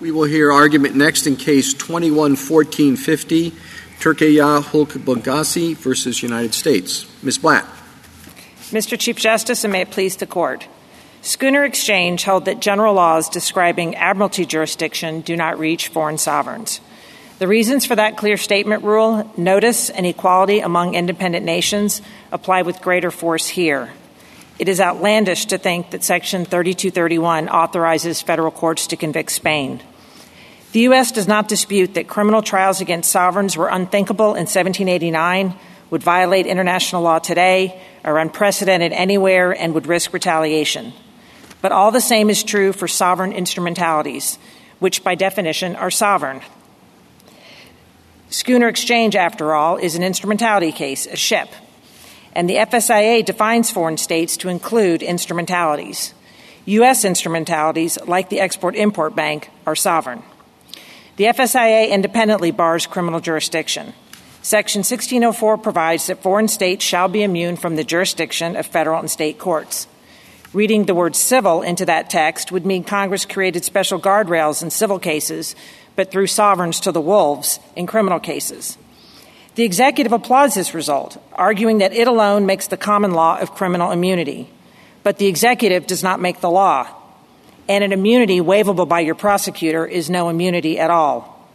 We will hear argument next in case 211450, Turkiye Halk Bankasi versus United States. Ms. Blatt. Mr. Chief Justice, and may it please the court. Schooner Exchange held that general laws describing admiralty jurisdiction do not reach foreign sovereigns. The reasons for that clear statement rule, notice and equality among independent nations, apply with greater force here. It is outlandish to think that Section 3231 authorizes federal courts to convict Spain. The U.S. does not dispute that criminal trials against sovereigns were unthinkable in 1789, would violate international law today, are unprecedented anywhere, and would risk retaliation. But all the same is true for sovereign instrumentalities, which by definition are sovereign. Schooner Exchange, after all, is an instrumentality case, a ship and the FSIA defines foreign states to include instrumentalities. U.S. instrumentalities, like the Export Import Bank, are sovereign. The FSIA independently bars criminal jurisdiction. Section 1604 provides that foreign states shall be immune from the jurisdiction of federal and state courts. Reading the word civil into that text would mean Congress created special guardrails in civil cases, but threw sovereigns to the wolves in criminal cases. The executive applauds this result, arguing that it alone makes the common law of criminal immunity. But the executive does not make the law. And an immunity waivable by your prosecutor is no immunity at all.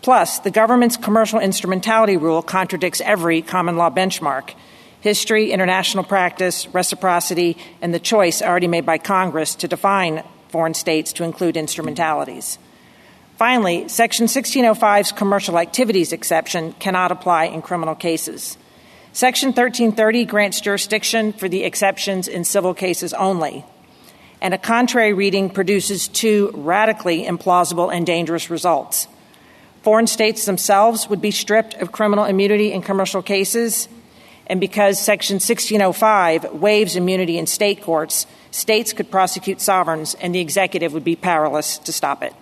Plus, the government's commercial instrumentality rule contradicts every common law benchmark history, international practice, reciprocity, and the choice already made by Congress to define foreign states to include instrumentalities. Finally, Section 1605's commercial activities exception cannot apply in criminal cases. Section 1330 grants jurisdiction for the exceptions in civil cases only, and a contrary reading produces two radically implausible and dangerous results. Foreign states themselves would be stripped of criminal immunity in commercial cases, and because Section 1605 waives immunity in state courts, states could prosecute sovereigns, and the executive would be powerless to stop it.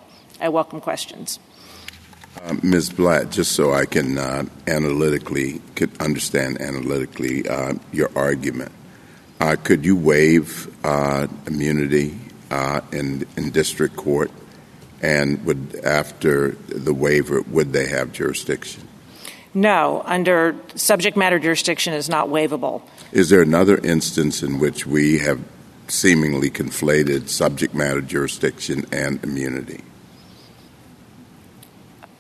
I welcome questions. Uh, Ms. Blatt, just so I can uh, analytically could understand analytically uh, your argument, uh, could you waive uh, immunity uh, in in district court, and would after the waiver would they have jurisdiction? No, under subject matter jurisdiction is not waivable. Is there another instance in which we have seemingly conflated subject matter jurisdiction and immunity?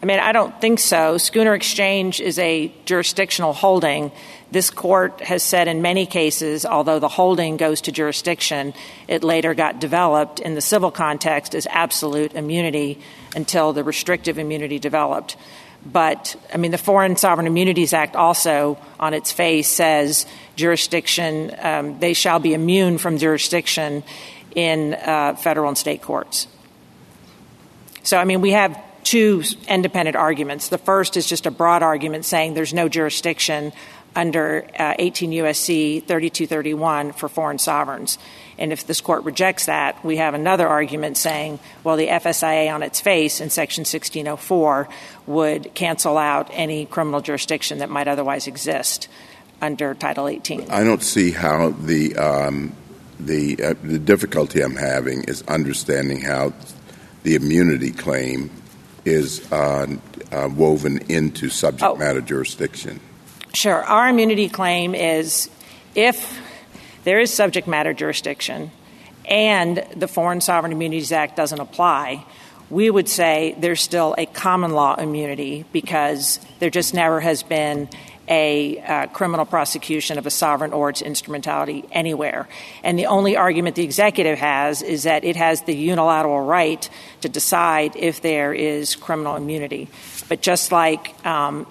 I mean, I don't think so. Schooner Exchange is a jurisdictional holding. This court has said in many cases, although the holding goes to jurisdiction, it later got developed in the civil context as absolute immunity until the restrictive immunity developed. But, I mean, the Foreign Sovereign Immunities Act also, on its face, says jurisdiction, um, they shall be immune from jurisdiction in uh, federal and state courts. So, I mean, we have two independent arguments. The first is just a broad argument saying there's no jurisdiction under uh, 18 U.S.C. 3231 for foreign sovereigns. And if this court rejects that, we have another argument saying, well, the FSIA on its face in Section 1604 would cancel out any criminal jurisdiction that might otherwise exist under Title 18. I don't see how the um, the uh, the difficulty I'm having is understanding how the immunity claim is uh, uh, woven into subject oh. matter jurisdiction? Sure. Our immunity claim is if there is subject matter jurisdiction and the Foreign Sovereign Immunities Act doesn't apply, we would say there's still a common law immunity because there just never has been a uh, criminal prosecution of a sovereign or its instrumentality anywhere. And the only argument the executive has is that it has the unilateral right to decide if there is criminal immunity. But just like um,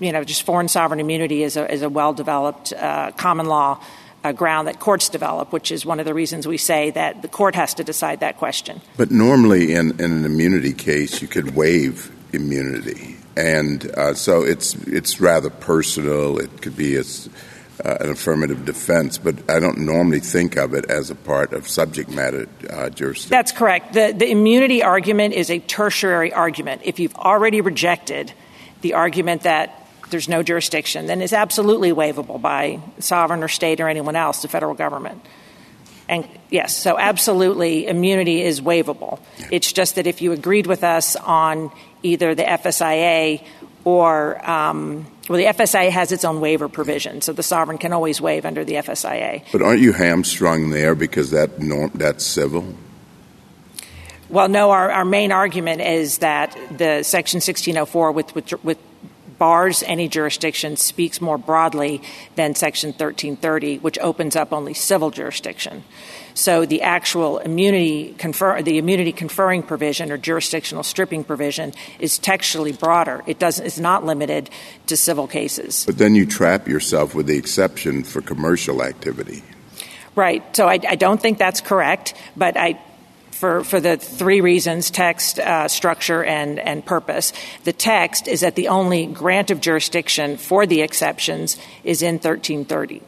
you know, just foreign sovereign immunity is a, well developed uh, common law uh, ground that courts develop, which is one of the reasons we say that the court has to decide that question. But normally, in an immunity case, you could waive immunity and uh, so it's it's rather personal. It could be a, uh, an affirmative defense, but I don't normally think of it as a part of subject matter uh, jurisdiction. That's correct. The, the immunity argument is a tertiary argument. If you've already rejected the argument that there's no jurisdiction, then it's absolutely waivable by sovereign or state or anyone else, the federal government. And yes, so absolutely, immunity is waivable. It's just that if you agreed with us on either the FSIA or um, well, the FSIA has its own waiver provision, so the sovereign can always waive under the FSIA. But aren't you hamstrung there because that norm that's civil? Well, no. Our, our main argument is that the Section 1604 with, with, with bars any jurisdiction speaks more broadly than Section 1330, which opens up only civil jurisdiction. So the actual immunity confer the immunity conferring provision or jurisdictional stripping provision is textually broader. It doesn't is not limited to civil cases. But then you trap yourself with the exception for commercial activity. Right. So I, I don't think that's correct, but I for, for the three reasons text, uh, structure, and, and purpose. The text is that the only grant of jurisdiction for the exceptions is in 1330.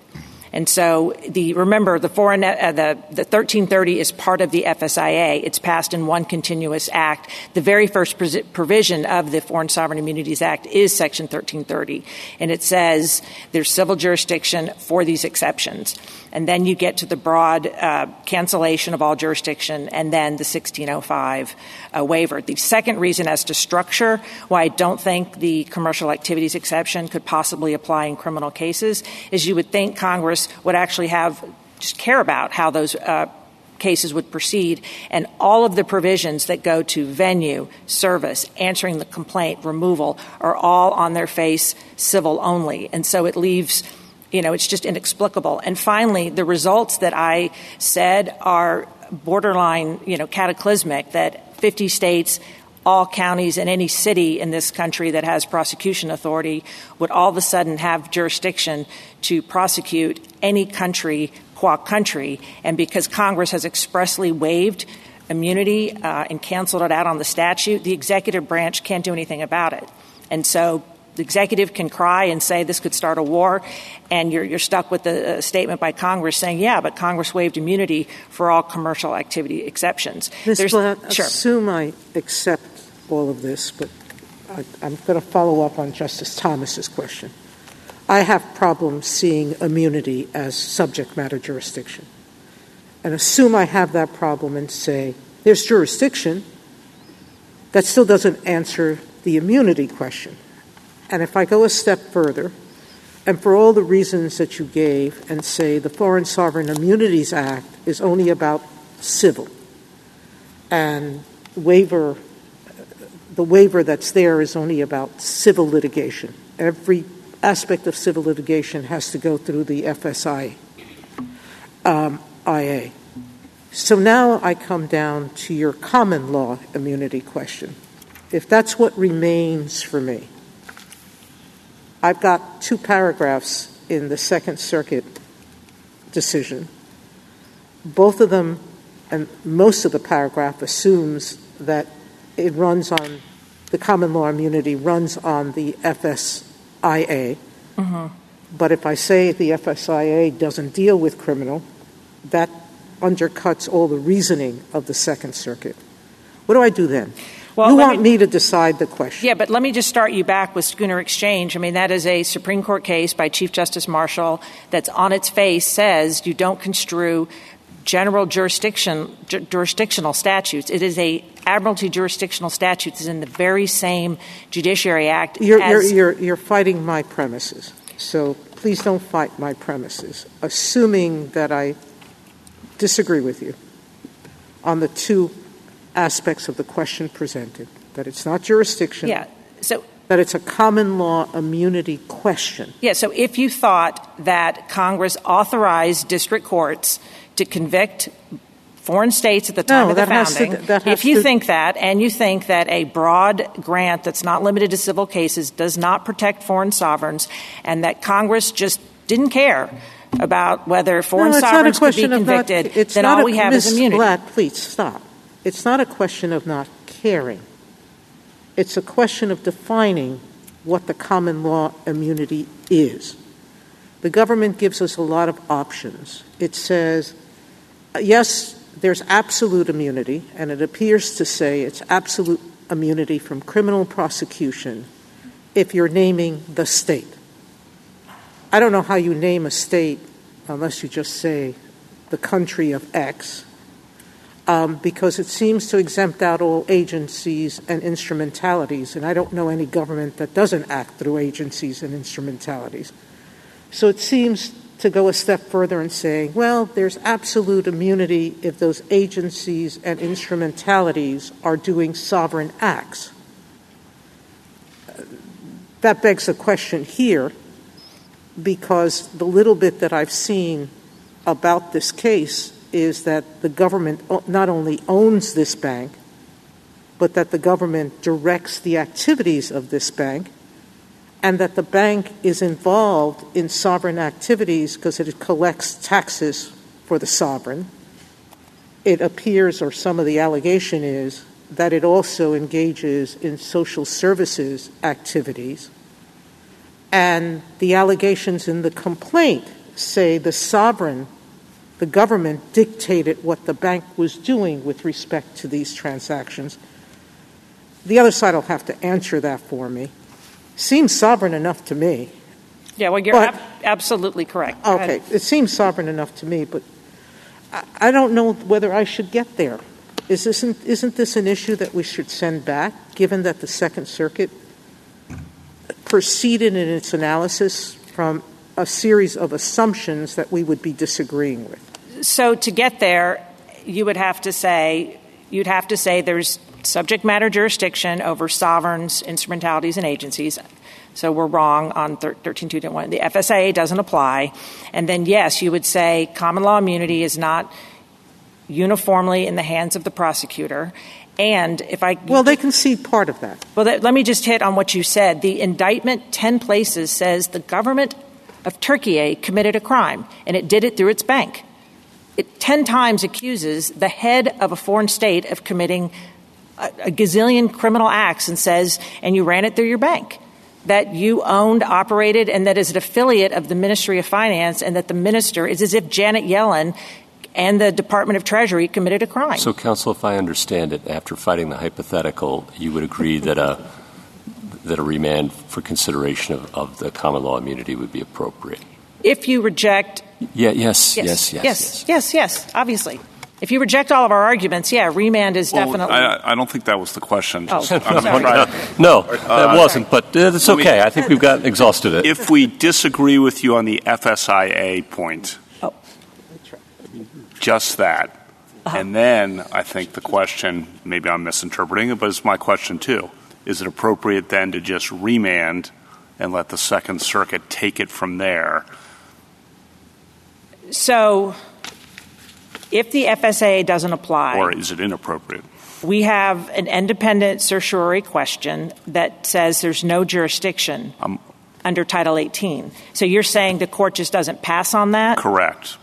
And so the remember the foreign uh, the the 1330 is part of the FSIA. It's passed in one continuous act. The very first provision of the Foreign Sovereign Immunities Act is Section 1330, and it says there's civil jurisdiction for these exceptions and then you get to the broad uh, cancellation of all jurisdiction, and then the 1605 uh, waiver. The second reason as to structure why I don't think the commercial activities exception could possibly apply in criminal cases is you would think Congress would actually have just care about how those uh, cases would proceed, and all of the provisions that go to venue, service, answering the complaint, removal are all on their face civil only. And so it leaves you know, it's just inexplicable. And finally, the results that I said are borderline, you know, cataclysmic that 50 states all counties in any city in this country that has prosecution authority would all of a sudden have jurisdiction to prosecute any country qua country. And because Congress has expressly waived immunity uh, and canceled it out on the statute, the executive branch can't do anything about it. And so the executive can cry and say this could start a war, and you're, you're stuck with a, a, statement by Congress saying, yeah, but Congress waived immunity for all commercial activity exceptions. Sure. assume I accept all of this, but I, I'm going to follow up on Justice Thomas's question. I have problems seeing immunity as subject matter jurisdiction. And assume I have that problem and say, there's jurisdiction, that still doesn't answer the immunity question. And if I go a step further, and for all the reasons that you gave, and say the Foreign Sovereign Immunities Act is only about civil, and waiver, the waiver that's there is only about civil litigation. Every aspect of civil litigation has to go through the FSI um, IA. So now I come down to your common law immunity question. If that's what remains for me, I've got two paragraphs in the Second Circuit decision. Both of them, and most of the paragraph assumes that it runs on the common law immunity runs on the FSIA. Mm-hmm. But if I say the FSIA doesn't deal with criminal, that undercuts all the reasoning of the Second Circuit. What do I do then? Well, you want me, me, to decide the question. Yeah, but let me just start you back with Schooner Exchange. I mean, that is a Supreme Court case by Chief Justice Marshall that's on its face says you don't construe general jurisdiction ju- jurisdictional statutes. It is a admiralty jurisdictional statutes is in the very same Judiciary Act. You're, as- you're, you're, you're fighting my premises. So please don't fight my premises. Assuming that I disagree with you on the two aspects of the question presented that it's not jurisdiction. Yeah. So that it's a common law immunity question. Yeah, so if you thought that Congress authorized district courts to convict foreign states at the time no, of the founding, to, if you to, think that and you think that a broad grant that's not limited to civil cases does not protect foreign sovereigns and that Congress just didn't care about whether foreign no, sovereigns could be convicted, not, then all a, we have Ms. is immunity. Blatt, please stop. It's not a question of not caring. It's a question of defining what the common law immunity is. The government gives us a lot of options. It says, uh, yes, there's absolute immunity, and it appears to say it's absolute immunity from criminal prosecution if you're naming the state. I don't know how you name a state unless you just say the country of X um, because it seems to exempt out all agencies and instrumentalities, and I don't know any government that doesn't act through agencies and instrumentalities. So it seems to go a step further and saying, well, there's absolute immunity if those agencies and instrumentalities are doing sovereign acts. That begs a question here because the little bit that I've seen about this case is that the government not only owns this bank, but that the government directs the activities of this bank, and that the bank is involved in sovereign activities because it collects taxes for the sovereign. It appears, or some of the allegation is, that it also engages in social services activities. And the allegations in the complaint say the sovereign the government dictated what the bank was doing with respect to these transactions. The other side will have to answer that for me. Seems sovereign enough to me. Yeah, well, you're but, ab- absolutely correct. Go okay, ahead. it seems sovereign enough to me, but I, I don't know whether I should get there. Is this, isn't this an issue that we should send back, given that the Second Circuit proceeded in its analysis from a series of assumptions that we would be disagreeing with? so to get there, you would have to say you'd have to say there's subject matter jurisdiction over sovereigns, instrumentalities, and agencies. So we're wrong on 132.1. The FSIA doesn't apply. And then, yes, you would say common law immunity is not uniformly in the hands of the prosecutor. And if I. Well, they concede part of that. Well, let me just hit on what you said. The indictment, 10 places, says the government of Turkey committed a crime, and it did it through its bank it 10 times accuses the head of a foreign state of committing a, gazillion criminal acts and says, and you ran it through your bank that you owned, operated, and that is an affiliate of the Ministry of Finance, and that the minister is as if Janet Yellen and the Department of Treasury committed a crime. So, counsel, if I understand it, after fighting the hypothetical, you would agree that a that a remand for consideration of, of the common law immunity would be appropriate. If you reject yeah, yes, yes, yes, yes, yes, yes, obviously. If you reject all of our arguments, yeah, remand is well, definitely. I, I, don't think that was the question. Oh, no, that uh, wasn't, but uh, it's okay. I think we've got exhausted it. If we disagree with you on the FSIA point, oh. just that, uh-huh. and then I think the question, maybe I'm misinterpreting it, but it's my question too. Is it appropriate then to just remand and let the Second Circuit take it from there? So if the FSA doesn't apply. Or is it inappropriate? We have an independent certiorari question that says there's no jurisdiction um, under Title 18. So you're saying the court just doesn't pass on that? Correct.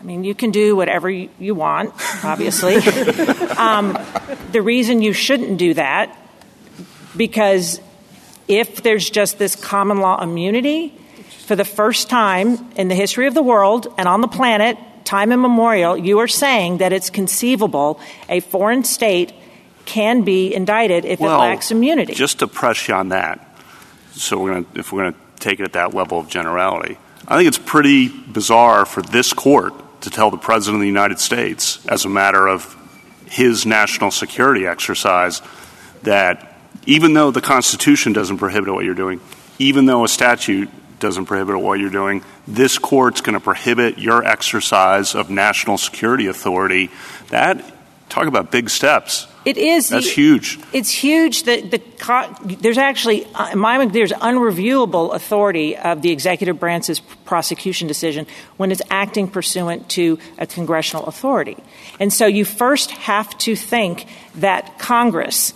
I mean, you can do whatever you want, obviously. um, the reason you shouldn't do that, because if there's just this common law immunity, for the first time in the history of the world and on the planet, time immemorial, you are saying that it's conceivable a foreign state can be indicted if well, it lacks immunity. Just to press you on that, so we're gonna, if we're going to take it at that level of generality, I think it's pretty bizarre for this court to tell the President of the United States, as a matter of his national security exercise, that even though the Constitution doesn't prohibit what you're doing, even though a statute doesn't prohibit what you're doing. This court's going to prohibit your exercise of national security authority. That talk about big steps. It is. That's huge. It's huge. That the there's actually uh, my there's unreviewable authority of the executive branch's prosecution decision when it's acting pursuant to a congressional authority, and so you first have to think that Congress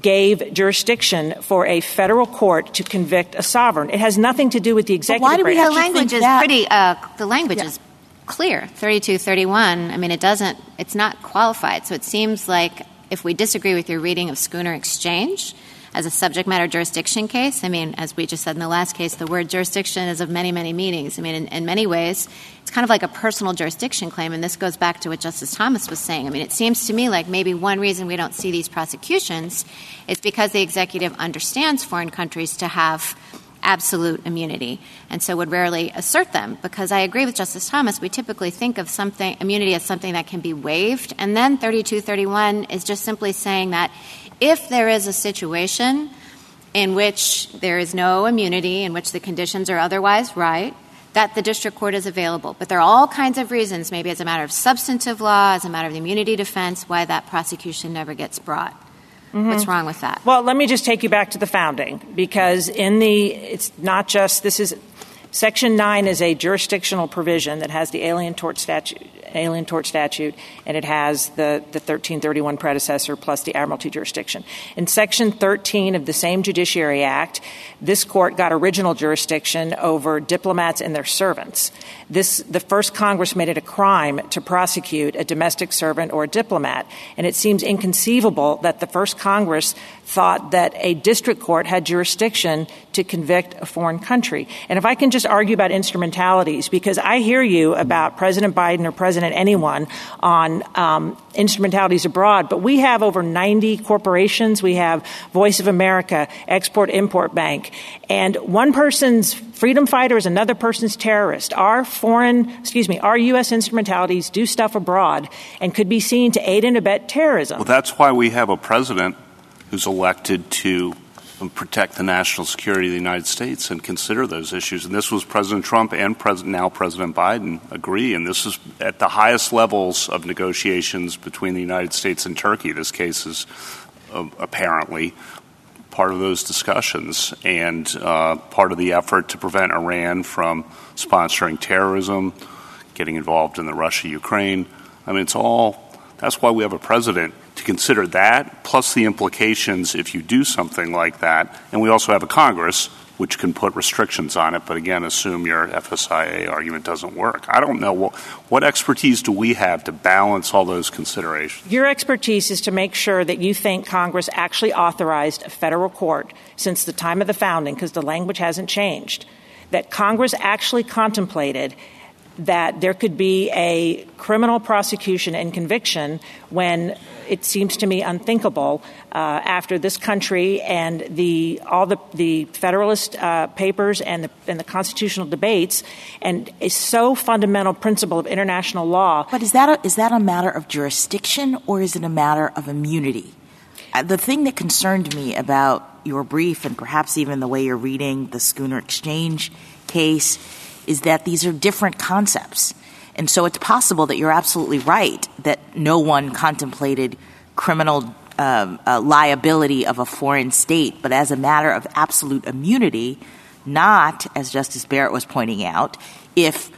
gave jurisdiction for a federal court to convict a sovereign. It has nothing to do with the executive why do branch. We the language is pretty. Uh, the language yeah. is clear. Thirty-two, thirty-one. I mean, it doesn't. It's not qualified. So it seems like if we disagree with your reading of Schooner Exchange as a subject matter jurisdiction case, I mean, as we just said in the last case, the word jurisdiction is of many, many meanings. I mean, in, in many ways, it's kind of like a personal jurisdiction claim, and this goes back to what Justice Thomas was saying. I mean, it seems to me like maybe one reason we don't see these prosecutions is because the executive understands foreign countries to have absolute immunity and so would rarely assert them because I agree with Justice Thomas. We typically think of something immunity as something that can be waived, and then 3231 is just simply saying that if there is a situation in which there is no immunity, in which the conditions are otherwise right, that the district court is available. But there are all kinds of reasons, maybe as a matter of substantive law, as a matter of immunity defense, why that prosecution never gets brought. Mm-hmm. What's wrong with that? Well, let me just take you back to the founding because in the it's not just this is Section 9 is a jurisdictional provision that has the Alien Tort Statute Alien Tort Statute, and it has the, the 1331 predecessor plus the admiralty jurisdiction. In Section 13 of the same Judiciary Act, this court got original jurisdiction over diplomats and their servants. This, the first Congress made it a crime to prosecute a domestic servant or a diplomat, and it seems inconceivable that the first Congress thought that a district court had jurisdiction to convict a foreign country. And if I can just argue about instrumentalities, because I hear you about President Biden or President anyone on um, instrumentalities abroad, but we have over 90 corporations. We have Voice of America, Export Import Bank, and one person's freedom fighter is another person's terrorist. Our foreign, excuse me, our U.S. instrumentalities do stuff abroad and could be seen to aid and abet terrorism. Well, that's why we have a president who's elected to protect the national security of the United States and consider those issues. And this was President Trump and President, now President Biden agree. And this is at the highest levels of negotiations between the United States and Turkey. This case is uh, apparently part of those discussions and uh, part of the effort to prevent Iran from sponsoring terrorism, getting involved in the Russia Ukraine. I mean, it's all that's why we have a president to consider that, plus the implications if you do something like that. And we also have a Congress which can put restrictions on it, but again, assume your FSIA argument doesn't work. I don't know what, what expertise do we have to balance all those considerations? Your expertise is to make sure that you think Congress actually authorized a federal court since the time of the founding, because the language hasn't changed, that Congress actually contemplated that there could be a criminal prosecution and conviction when it seems to me unthinkable uh, after this country and the all the the Federalist uh, Papers and the and the constitutional debates and a so fundamental principle of international law. But is that a, is that a matter of jurisdiction or is it a matter of immunity? Uh, the thing that concerned me about your brief and perhaps even the way you're reading the Schooner Exchange case is that these are different concepts. And so it's possible that you're absolutely right that no one contemplated criminal um, uh, liability of a foreign state, but as a matter of absolute immunity, not, as Justice Barrett was pointing out, if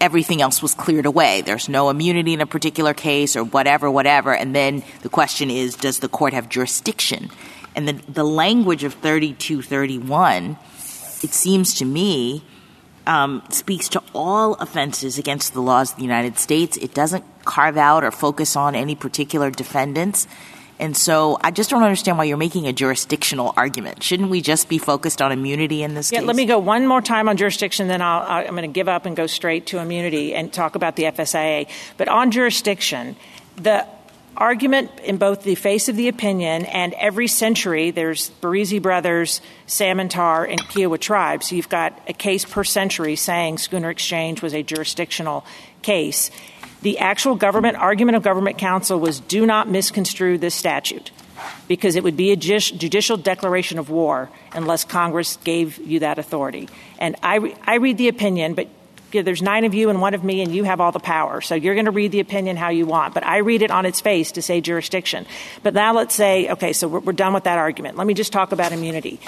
everything else was cleared away. There's no immunity in a particular case or whatever, whatever. And then the question is, does the court have jurisdiction? And the, the language of 3231, it seems to me, um, speaks to all offenses against the laws of the United States. It doesn't carve out or focus on any particular defendants. And so I just don't understand why you're making a jurisdictional argument. Shouldn't we just be focused on immunity in this yeah, case? Let me go one more time on jurisdiction, then i am going to give up and go straight to immunity and talk about the FSIA. But on jurisdiction, the argument in both the face of the opinion and every century, there's Berizzi Brothers, Samantar, and Kiowa tribes. You've got a case per century saying Schooner Exchange was a jurisdictional case. The actual government argument of government counsel was do not misconstrue this statute because it would be a judicial declaration of war unless Congress gave you that authority. And I, re- I read the opinion, but there's nine of you and one of me, and you have all the power. So you're going to read the opinion how you want. But I read it on its face to say jurisdiction. But now let's say, okay, so we're, we're done with that argument. Let me just talk about immunity.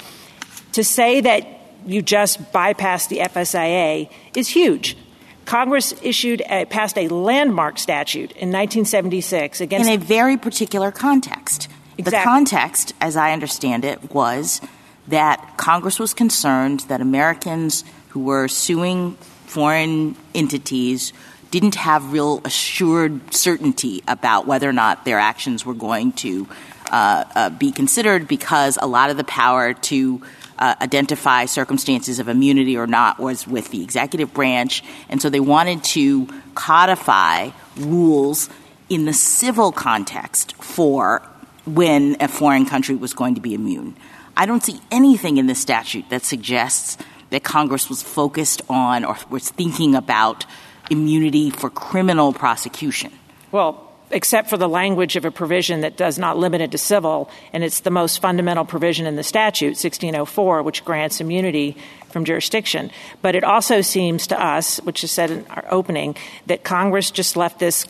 To say that you just bypass the FSIA is huge. Congress issued a, passed a landmark statute in 1976 against in a very particular context. Exactly. The context, as I understand it, was that Congress was concerned that Americans who were suing foreign entities didn't have real assured certainty about whether or not their actions were going to uh, uh, be considered because a lot of the power to uh, identify circumstances of immunity or not was with the executive branch. And so they wanted to codify rules in the civil context for when a foreign country was going to be immune. I don't see anything in the statute that suggests that Congress was focused on or was thinking about immunity for criminal prosecution. Well, except for the language of a provision that does not limit it to civil, and it's the most fundamental provision in the statute, 1604, which grants immunity from jurisdiction. But it also seems to us, which is said in our opening, that Congress just left this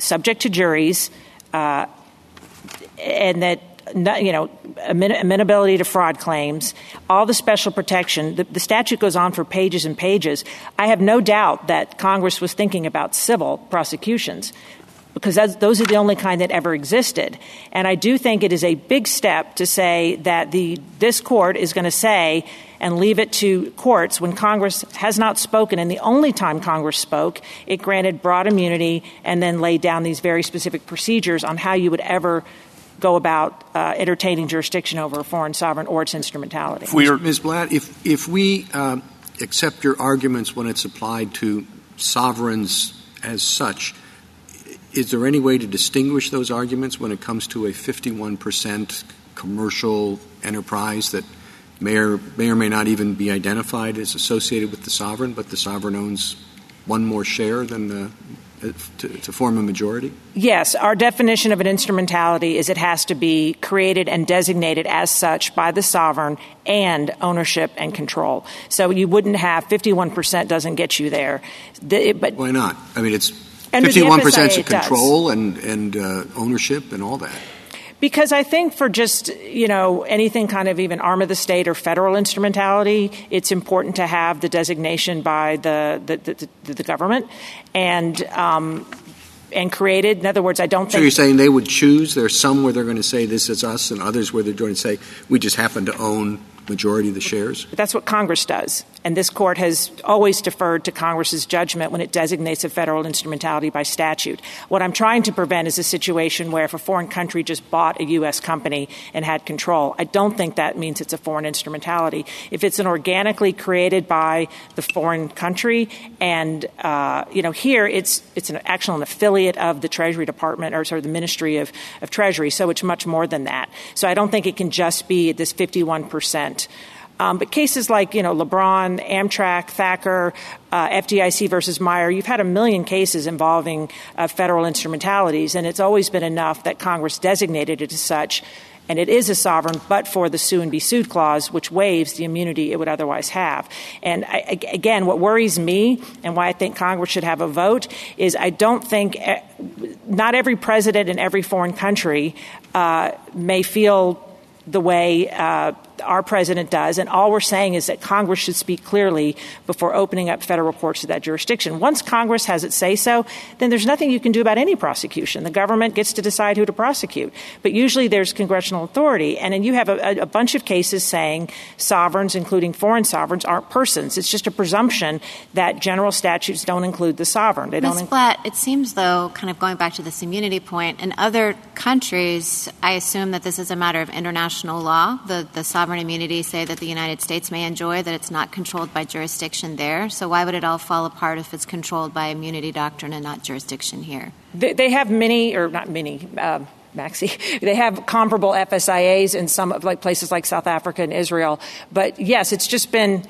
subject to juries uh, and that you know, amenability to fraud claims, all the special protection. The, the, statute goes on for pages and pages. I have no doubt that Congress was thinking about civil prosecutions because those are the only kind that ever existed. And I do think it is a big step to say that the this court is going to say and leave it to courts when Congress has not spoken. And the only time Congress spoke, it granted broad immunity and then laid down these very specific procedures on how you would ever go about uh, entertaining jurisdiction over a foreign sovereign or its instrumentality. If we are, Ms. Blatt, if, if we uh, accept your arguments when it's applied to sovereigns as such, is there any way to distinguish those arguments when it comes to a 51% commercial enterprise that may or, may or may not even be identified as associated with the sovereign, but the sovereign owns one more share than the, to, to, form a majority? Yes. Our definition of an instrumentality is it has to be created and designated as such by the sovereign and ownership and control. So you wouldn't have 51% doesn't get you there. The, but Why not? I mean, it's 51% control and, and uh, ownership and all that. Because I think for just, you know, anything kind of even arm of the state or federal instrumentality, it's important to have the designation by the, the, the, the government. And um, and created. In other words, I don't so think. You're saying they would choose? There's some where they're going to say this is us, and others where they're going to say we just happen to own majority of the shares? That's what Congress does. And this court has always deferred to Congress's judgment when it designates a federal instrumentality by statute. What I'm trying to prevent is a situation where if a foreign country just bought a U.S. company and had control, I don't think that means it's a foreign instrumentality. If it's an organically created by the foreign country, and uh, you know, here it's it's an actual an affiliate of the Treasury Department or sort of the Ministry of, of Treasury, so it's much more than that. So I don't think it can just be this 51 percent um, but cases like, you know, LeBron, Amtrak, Thacker, uh, FDIC versus Meyer, you've had a million cases involving uh, federal instrumentalities, and it's always been enough that Congress designated it as such. And it is a sovereign, but for the sue and be sued clause, which waives the immunity it would otherwise have. And I, again, what worries me and why I think Congress should have a vote is I don't think eh, not every president in every foreign country uh, may feel the way uh, our president does, and all we're saying is that Congress should speak clearly before opening up federal courts to that jurisdiction. Once Congress has it say so, then there's nothing you can do about any prosecution. The government gets to decide who to prosecute. But usually there's congressional authority, and then you have a, a bunch of cases saying sovereigns, including foreign sovereigns, aren't persons. It's just a presumption that general statutes don't include the sovereign. They Ms. don't. Blatt, it seems though, kind of going back to this immunity point, in other countries, I assume that this is a matter of international law. The the sovereign sovereign immunity say that the United States may enjoy, that it's not controlled by jurisdiction there. So why would it all fall apart if it's controlled by immunity doctrine and not jurisdiction here? They, they have many, or not many. Uh, Maxie. They have comparable FSIAs in some like places like South Africa and Israel. But yes, it's just been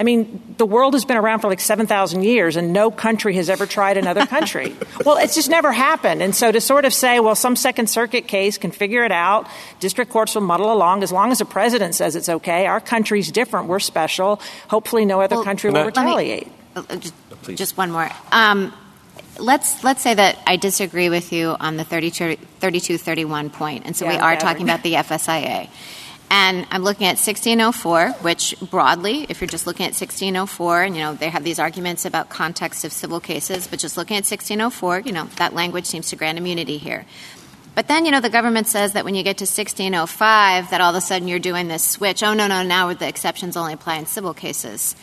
I mean, the world has been around for like 7,000 years and no country has ever tried another country. well, it's just never happened. And so to sort of say, well, some Second Circuit case can figure it out, district courts will muddle along as long as the president says it's okay. Our country's different. We're special. Hopefully, no other well, country will retaliate. Me, uh, just, just, one more. Um, let's let's say that I disagree with you on the 32, 32 31 point, and so yeah, we are talking about the FSIA. And I'm looking at 1604, which broadly, if you're just looking at 1604, and you know they have these arguments about context of civil cases, but just looking at 1604, you know that language seems to grant immunity here. But then, you know, the government says that when you get to 1605, that all of a sudden you're doing this switch. Oh no, no, now the exceptions only apply in civil cases.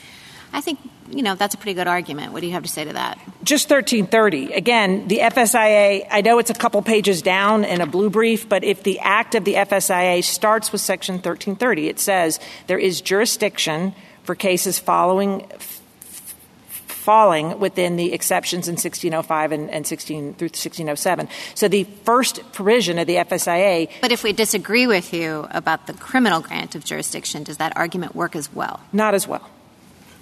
I think you know that's a pretty good argument. What do you have to say to that? Just 1330. Again, the FSIA. I know it's a couple pages down in a blue brief, but if the act of the FSIA starts with Section 1330, it says there is jurisdiction for cases following falling within the exceptions in 1605 and, and 16 through 1607. So the first provision of the FSIA. But if we disagree with you about the criminal grant of jurisdiction, does that argument work as well? Not as well.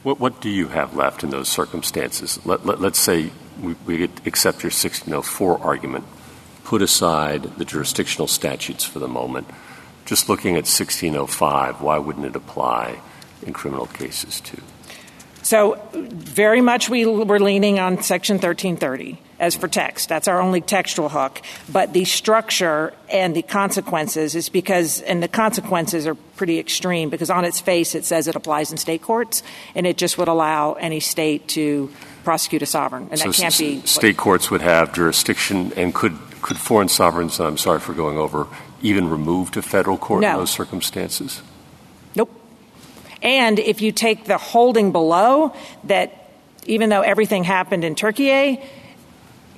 What, what do you have left in those circumstances? Let, let, us say we, we accept your 1604 argument, put aside the jurisdictional statutes for the moment. Just looking at 1605, why wouldn't it apply in criminal cases too? So, very much we were leaning on Section 1330 as for text. That's our only textual hook. But the structure and the consequences is because, and the consequences are pretty extreme because on its face it says it applies in state courts, and it just would allow any state to prosecute a sovereign, and so that can't be. State courts would have jurisdiction, and could could foreign sovereigns? I'm sorry for going over. Even remove to federal court no. in those circumstances? Nope. And if you take the holding below that even though everything happened in Turkey,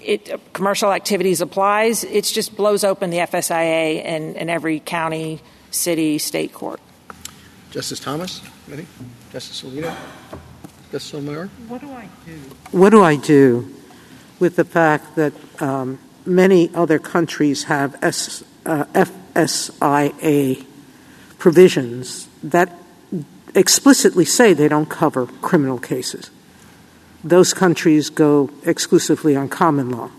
it, commercial activities applies, it just blows open the FSIA in, in every county, city, state court. Justice Thomas, ready? Justice Alito? Justice Sotomayor? What do I do? What do I do with the fact that um, many other countries have S, uh, FSIA provisions that explicitly say they don't cover criminal cases. Those countries go exclusively on common law.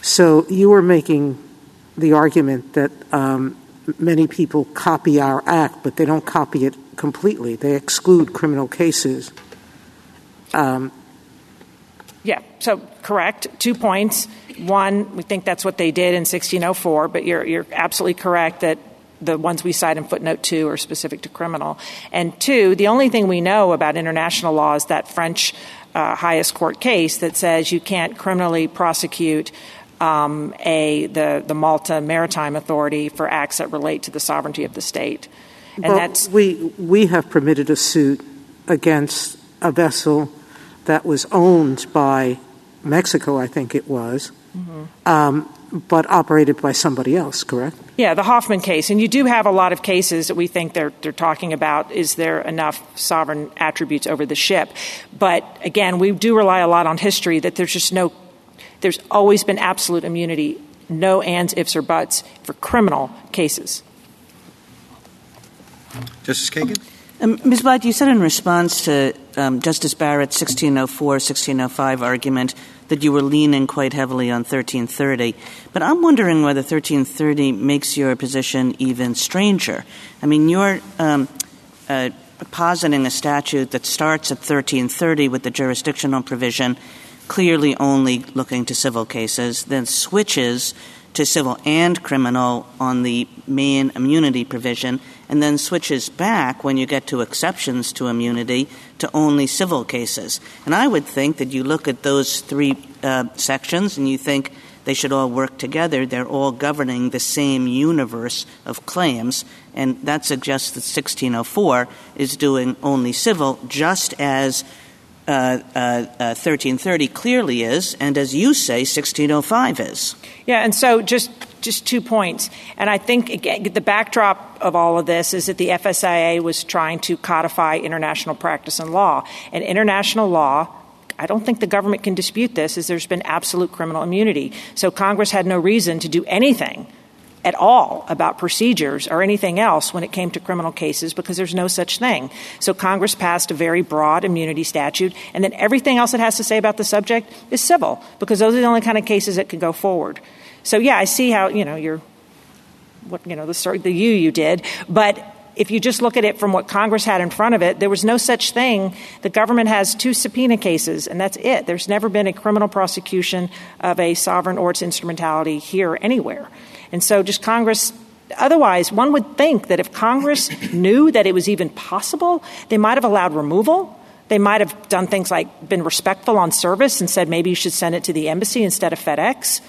So you were making the argument that um, many people copy our act, but they don't copy it completely. They exclude criminal cases. Um, yeah, so correct. Two points. One, we think that's what they did in 1604, but you're, you're absolutely correct that the ones we cite in footnote two are specific to criminal. And two, the only thing we know about international law is that French uh, highest court case that says you can't criminally prosecute um, a the, the Malta Maritime Authority for acts that relate to the sovereignty of the state. And that's we we have permitted a suit against a vessel that was owned by Mexico, I think it was, mm-hmm. um, but operated by somebody else, correct? Yeah, the Hoffman case. And you do have a lot of cases that we think they're, they're talking about is there enough sovereign attributes over the ship? But again, we do rely a lot on history that there's just no, there's always been absolute immunity, no ands, ifs, or buts for criminal cases. Justice Kagan? Um, Ms. Blatt, you said in response to um, Justice Barrett's 1604, 1605 argument that you were leaning quite heavily on 1330. But I'm wondering whether 1330 makes your position even stranger. I mean, you're um, uh, positing a statute that starts at 1330 with the jurisdictional provision, clearly only looking to civil cases, then switches to civil and criminal on the main immunity provision, and then switches back when you get to exceptions to immunity to only civil cases. And I would think that you look at those three uh, sections and you think they should all work together. They're all governing the same universe of claims, and that suggests that 1604 is doing only civil, just as 1330 uh, clearly is, and as you say, 1605 is. Yeah, and so just just two points. And I think again, the backdrop of all of this is that the FSIA was trying to codify international practice and law. And international law, I don't think the government can dispute this, is there's been absolute criminal immunity. So Congress had no reason to do anything at all about procedures or anything else when it came to criminal cases because there's no such thing. So Congress passed a very broad immunity statute, and then everything else it has to say about the subject is civil because those are the only kind of cases that can go forward. So yeah, I see how you know you're what you know the the you you did, but if you just look at it from what Congress had in front of it, there was no such thing. The government has two subpoena cases, and that's it. There's never been a criminal prosecution of a sovereign or its instrumentality here anywhere. And so just Congress otherwise one would think that if Congress knew that it was even possible, they might have allowed removal. They might have done things like been respectful on service and said maybe you should send it to the embassy instead of FedEx.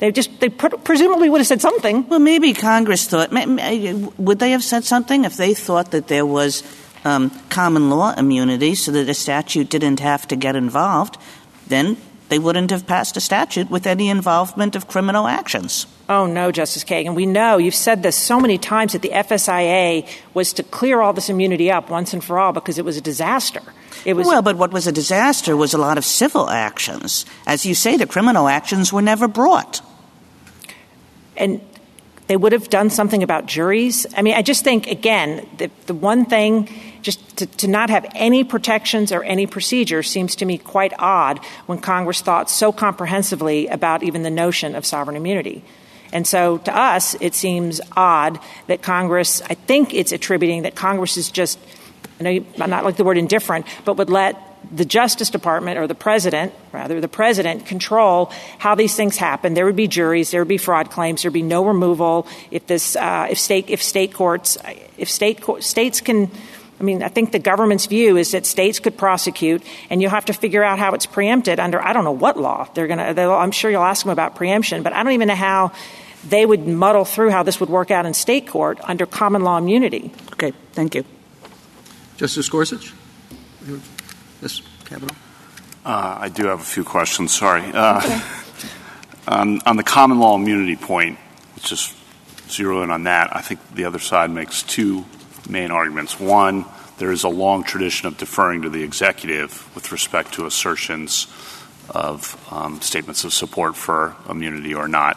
They just they presumably would have said something. Well, maybe Congress thought would they have said something if they thought that there was um, common law immunity, so that the statute didn't have to get involved. Then they wouldn't have passed a statute with any involvement of criminal actions. Oh, no, Justice Kagan. We know you've said this so many times that the FSIA was to clear all this immunity up once and for all because it was a disaster. It was well, but what was a disaster was a lot of civil actions. As you say, the criminal actions were never brought. And they would have done something about juries. I mean, I just think, again, the, the one thing, just to, to not have any protections or any procedure seems to me quite odd when Congress thought so comprehensively about even the notion of sovereign immunity. And so to us, it seems odd that Congress, I think it's attributing that Congress is just, I know I'm not like the word indifferent, but would let the Justice Department or the President, rather, the President control how these things happen. There would be juries, there would be fraud claims, there'd be no removal if this, uh, if state, if state courts, if state co- states can. I mean, I think the government's view is that states could prosecute, and you'll have to figure out how it's preempted under I don't know what law they're going to. I'm sure you'll ask them about preemption, but I don't even know how they would muddle through how this would work out in state court under common law immunity. Okay, thank you. Justice Gorsuch? Yes, Kavanaugh? Uh, I do have a few questions. Sorry. Uh, okay. um, on the common law immunity point, let's just zero in on that. I think the other side makes two main arguments. One, there is a long tradition of deferring to the executive with respect to assertions of um, statements of support for immunity or not.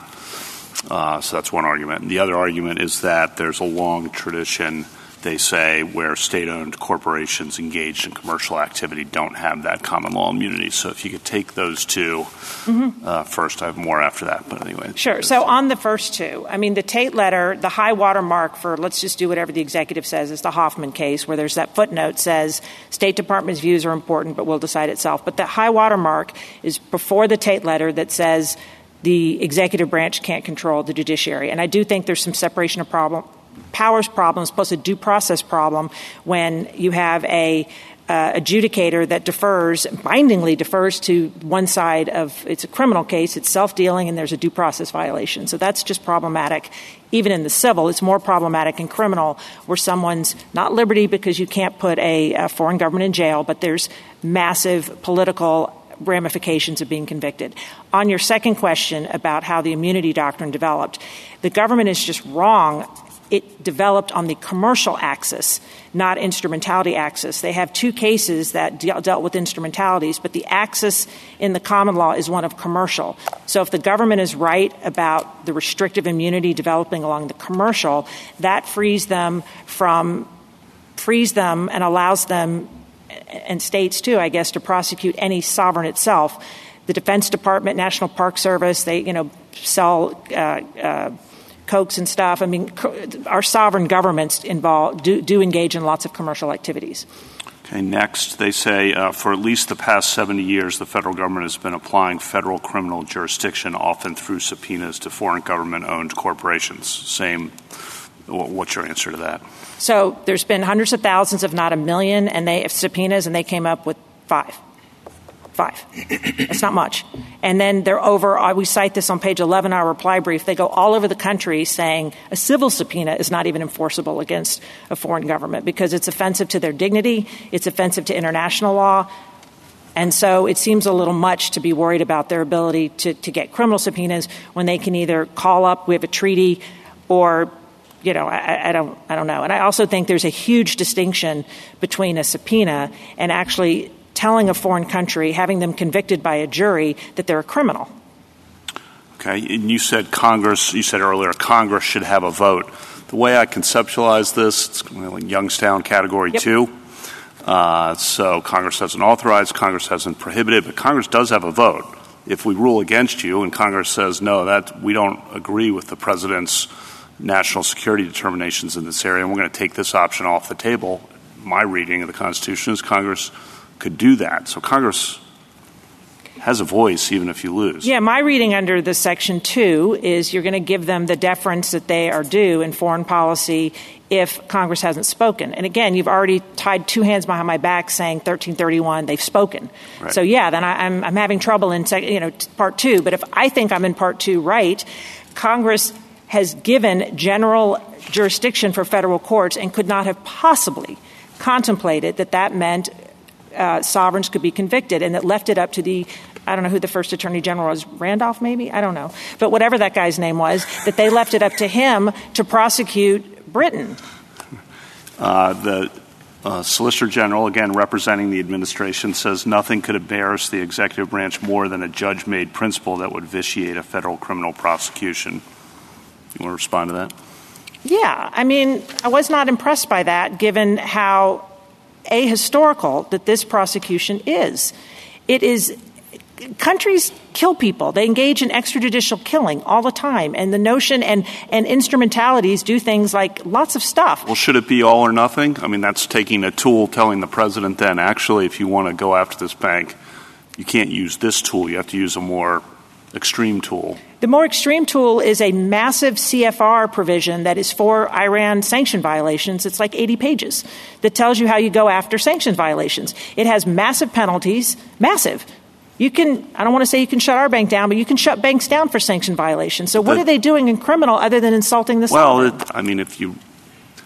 Uh, so that's one argument. And the other argument is that there's a long tradition they say, where state owned corporations engaged in commercial activity don't have that common law immunity. So if you could take those 2 mm-hmm. uh, first, I have more after that. But anyway. Sure. So on the first two, I mean, the Tate letter, the high water mark for let's just do whatever the executive says is the Hoffman case, where there's that footnote says State Department's views are important, but we'll decide itself. But the high water mark is before the Tate letter that says the executive branch can't control the judiciary. And I do think there's some separation of problem, powers problems plus a due process problem when you have a uh, adjudicator that defers, bindingly defers to one side of it's a criminal case, it's self dealing, and there's a due process violation. So that's just problematic. Even in the civil, it's more problematic in criminal where someone's not liberty because you can't put a, a foreign government in jail, but there's massive political ramifications of being convicted. On your second question about how the immunity doctrine developed, the government is just wrong it developed on the commercial axis, not instrumentality axis. They have two cases that de- dealt with instrumentalities, but the axis in the common law is one of commercial. So if the government is right about the restrictive immunity developing along the commercial, that frees them from frees them and allows them and states too, I guess, to prosecute any sovereign itself. The Defense Department, National Park Service, they you know sell uh, uh, cokes and stuff. I mean, our sovereign governments involve, do, do engage in lots of commercial activities. Okay, next, they say uh, for at least the past 70 years, the federal government has been applying federal criminal jurisdiction, often through subpoenas to foreign government owned corporations. Same. What's your answer to that? So there's been hundreds of thousands, if not a million, and they subpoenas, and they came up with five. Five. It's not much. And then they're over, uh, we cite this on page 11 of our reply brief. They go all over the country saying a civil subpoena is not even enforceable against a foreign government because it's offensive to their dignity, it's offensive to international law. And so it seems a little much to be worried about their ability to, to get criminal subpoenas when they can either call up, we have a treaty, or you know, I, I, don't, I don't know. And I also think there's a huge distinction between a subpoena and actually telling a foreign country, having them convicted by a jury, that they're a criminal. Okay, and you said Congress, you said earlier, Congress should have a vote. The way I conceptualize this, it's like Youngstown Category yep. 2. Uh, so Congress hasn't authorized, Congress hasn't prohibited, but Congress does have a vote. If we rule against you and Congress says, no, that we don't agree with the president's national security determinations in this area, and we're going to take this option off the table, my reading of the Constitution is Congress – could do that. So Congress has a voice even if you lose. Yeah, my reading under the Section 2 is you're going to give them the deference that they are due in foreign policy if Congress hasn't spoken. And again, you've already tied two hands behind my back saying 1331, they've spoken. Right. So yeah, then I, am I'm, I'm having trouble in you know, part two. But if I think I'm in part two right, Congress has given general jurisdiction for federal courts and could not have possibly contemplated that that meant uh, sovereigns could be convicted, and it left it up to the I don't know who the first attorney general was, Randolph maybe? I don't know. But whatever that guy's name was, that they left it up to him to prosecute Britain. Uh, the uh, Solicitor General, again representing the administration, says nothing could embarrass the executive branch more than a judge made principle that would vitiate a federal criminal prosecution. You want to respond to that? Yeah. I mean, I was not impressed by that given how ahistorical that this prosecution is. It is countries kill people. They engage in extrajudicial killing all the time. And the notion and, and instrumentalities do things like lots of stuff. Well, should it be all or nothing? I mean, that's taking a tool telling the president then, actually, if you want to go after this bank, you can't use this tool. You have to use a more extreme tool. The more extreme tool is a massive CFR provision that is for Iran sanction violations. It's like 80 pages that tells you how you go after sanctions violations. It has massive penalties, massive, you can, I don't want to say you can shut our bank down, but you can shut banks down for sanction violations. So, what are they doing in criminal other than insulting the Well, it, I mean, if you,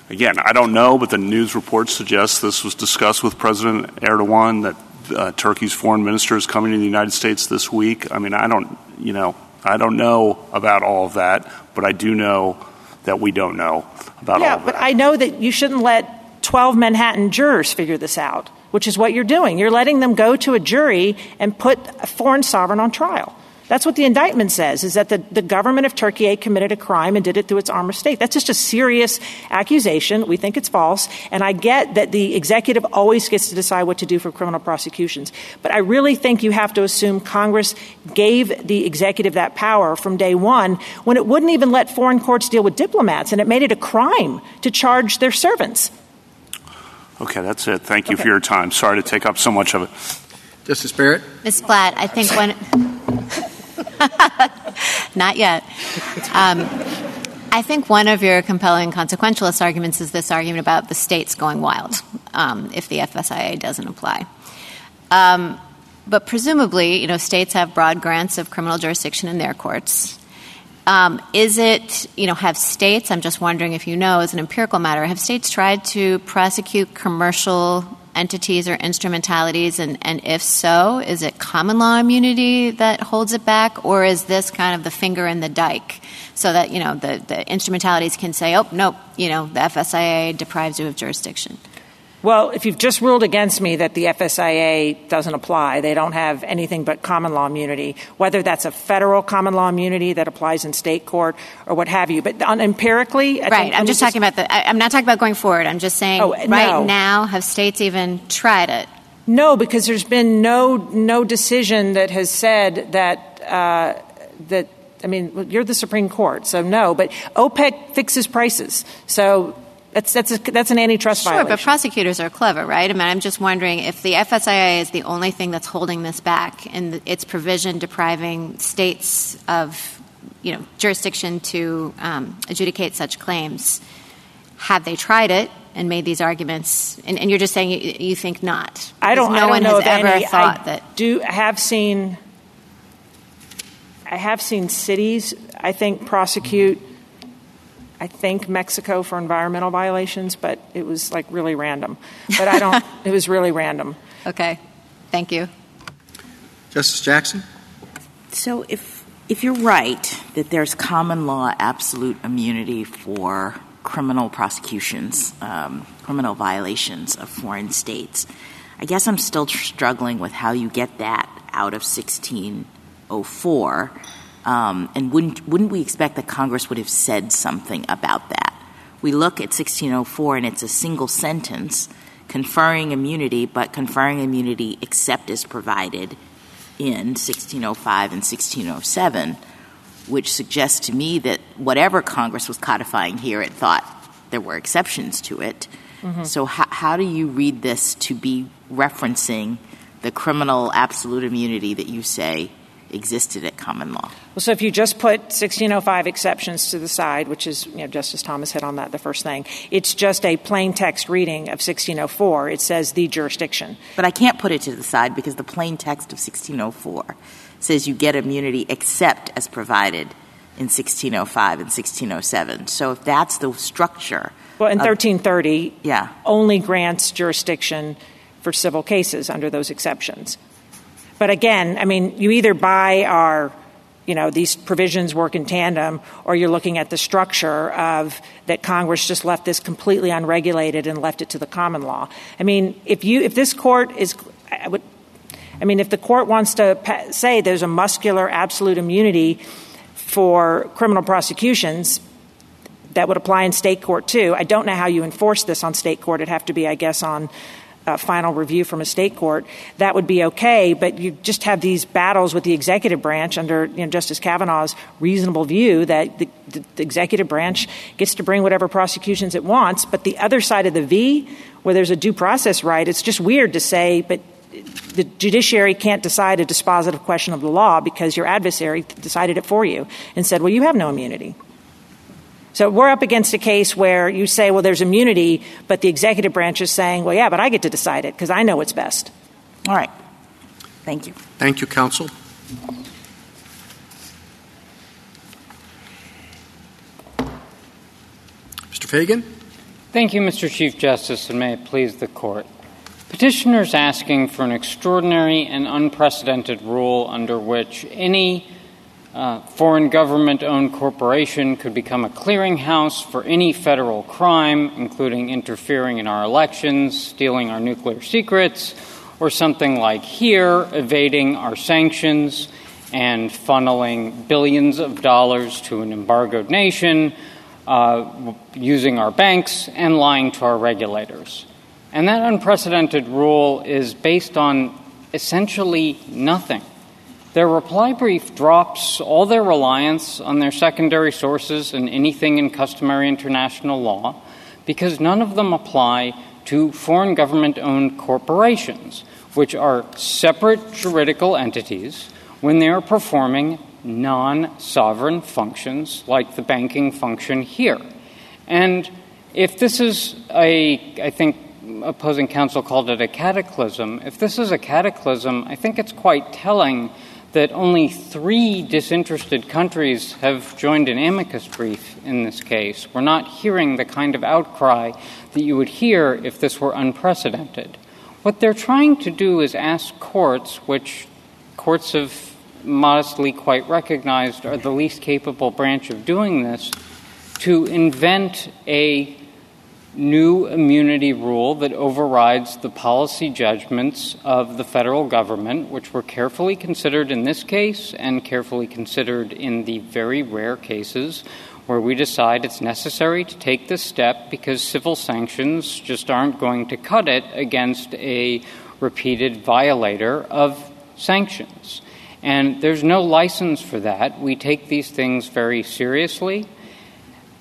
again, I don't know, but the news reports suggest this was discussed with President Erdogan that uh, Turkey's foreign minister is coming to the United States this week. I mean, I don't, you know, I don't know about all of that, but I do know that we don't know about yeah, all of that. Yeah, but. I know that you shouldn't let 12 Manhattan jurors figure this out which is what you're doing. You're letting them go to a jury and put a foreign sovereign on trial. That's what the indictment says, is that the, the government of Turkey committed a crime and did it through its armed state. That's just a serious accusation. We think it's false. And I get that the executive always gets to decide what to do for criminal prosecutions. But I really think you have to assume Congress gave the executive that power from day one when it wouldn't even let foreign courts deal with diplomats and it made it a crime to charge their servants. Okay, that's it. Thank you okay. for your time. Sorry to take up so much of it. Justice Barrett? Ms. Blatt, I think when. Not yet. Um, I think one of your compelling consequentialist arguments is this argument about the states going wild um, if the FSIA doesn't apply. Um, but presumably, you know, states have broad grants of criminal jurisdiction in their courts. Um, is it, you know, have states, I'm just wondering if you know, as an empirical matter, have states tried to prosecute commercial entities or instrumentalities? And, and if so, is it common law immunity that holds it back? Or is this kind of the finger in the dike so that, you know, the, the instrumentalities can say, oh, nope, you know, the FSIA deprives you of jurisdiction? Well, if you've just ruled against me that the FSIA doesn't apply, they don't have anything but common law immunity, whether that's a federal common law immunity that applies in state court or what have you. But on, empirically, I right? I'm just talking about the. I, am not talking about going forward. I'm just saying, oh, right no. now, have states even tried it? No, because there's been no no decision that has said that uh, that. I mean, you're the Supreme Court, so no. But OPEC fixes prices, so that's that's a, that's an antitrust sure, violation. but prosecutors are clever, right? I mean, I'm just wondering if the FSIA is the only thing that's holding this back, and its provision depriving states of, you know, jurisdiction to um, adjudicate such claims. Have they tried it and made these arguments? And, and you're just saying you, you, think not. I don't. No I don't one know has ever any, thought I that. Do have seen. I have seen cities. I think prosecute I think Mexico for environmental violations, but it was like really random. But I don't, it was really random. Okay. Thank you. Justice Jackson? So if, if you're right that there's common law absolute immunity for criminal prosecutions, um, criminal violations of foreign states, I guess I'm still struggling with how you get that out of 1604 um, and wouldn't, wouldn't we expect that Congress would have said something about that? We look at 1604 and it's a single sentence conferring immunity, but conferring immunity except as provided in 1605 and 1607, which suggests to me that whatever Congress was codifying here, it thought there were exceptions to it. Mm-hmm. So, how, how do you read this to be referencing the criminal absolute immunity that you say existed at common law. Well, so if you just put 1605 exceptions to the side, which is, you know, Justice Thomas hit on that the first thing, it's just a plain text reading of 1604. It says the jurisdiction. But I can't put it to the side because the plain text of 1604 says you get immunity except as provided in 1605 and 1607. So if that's the structure. Well, in 1330, yeah. only grants jurisdiction for civil cases under those exceptions. But again, I mean, you either buy our you know these provisions work in tandem, or you're looking at the structure of that Congress just left this completely unregulated and left it to the common law. I mean, if you if this court is, I would. I mean, if the court wants to say there's a muscular absolute immunity for criminal prosecutions, that would apply in state court too. I don't know how you enforce this on state court. It'd have to be, I guess, on uh, final review from a state court. That would be okay, but you just have these battles with the executive branch under you know, Justice Kavanaugh's reasonable view that the, the, the executive branch gets to bring whatever prosecutions it wants. But the other side of the V, where there's a due process right, it's just weird to say, but the judiciary can't decide a dispositive question of the law because your adversary decided it for you and said, well, you have no immunity. So we're up against a case where you say, well, there's immunity, but the executive branch is saying, well, yeah, but I get to decide it because I know what's best. All right. Thank you. Thank you, counsel. Mr. Feigin? Thank you, Mr. Chief Justice, and may it please the court. Petitioners asking for an extraordinary and unprecedented rule under which any uh, foreign government owned corporation could become a clearinghouse for any federal crime, including interfering in our elections, stealing our nuclear secrets, or something like here, evading our sanctions and funneling billions of dollars to an embargoed nation, uh, using our banks, and lying to our regulators. And that unprecedented rule is based on essentially nothing. Their reply brief drops all their reliance on their secondary sources and anything in customary international law because none of them apply to foreign government owned corporations, which are separate juridical entities when they are performing non sovereign functions like the banking function here. And if this is a, I think opposing counsel called it a cataclysm. If this is a cataclysm, I think it's quite telling that only three disinterested countries have joined an amicus brief in this case. We're not hearing the kind of outcry that you would hear if this were unprecedented. What they're trying to do is ask courts, which courts have modestly quite recognized are the least capable branch of doing this, to invent a new immunity rule that overrides the policy judgments of the federal government, which were carefully considered in this case and carefully considered in the very rare cases where we decide it's necessary to take this step because civil sanctions just aren't going to cut it against a repeated violator of sanctions. And there's no license for that. We take these things very seriously.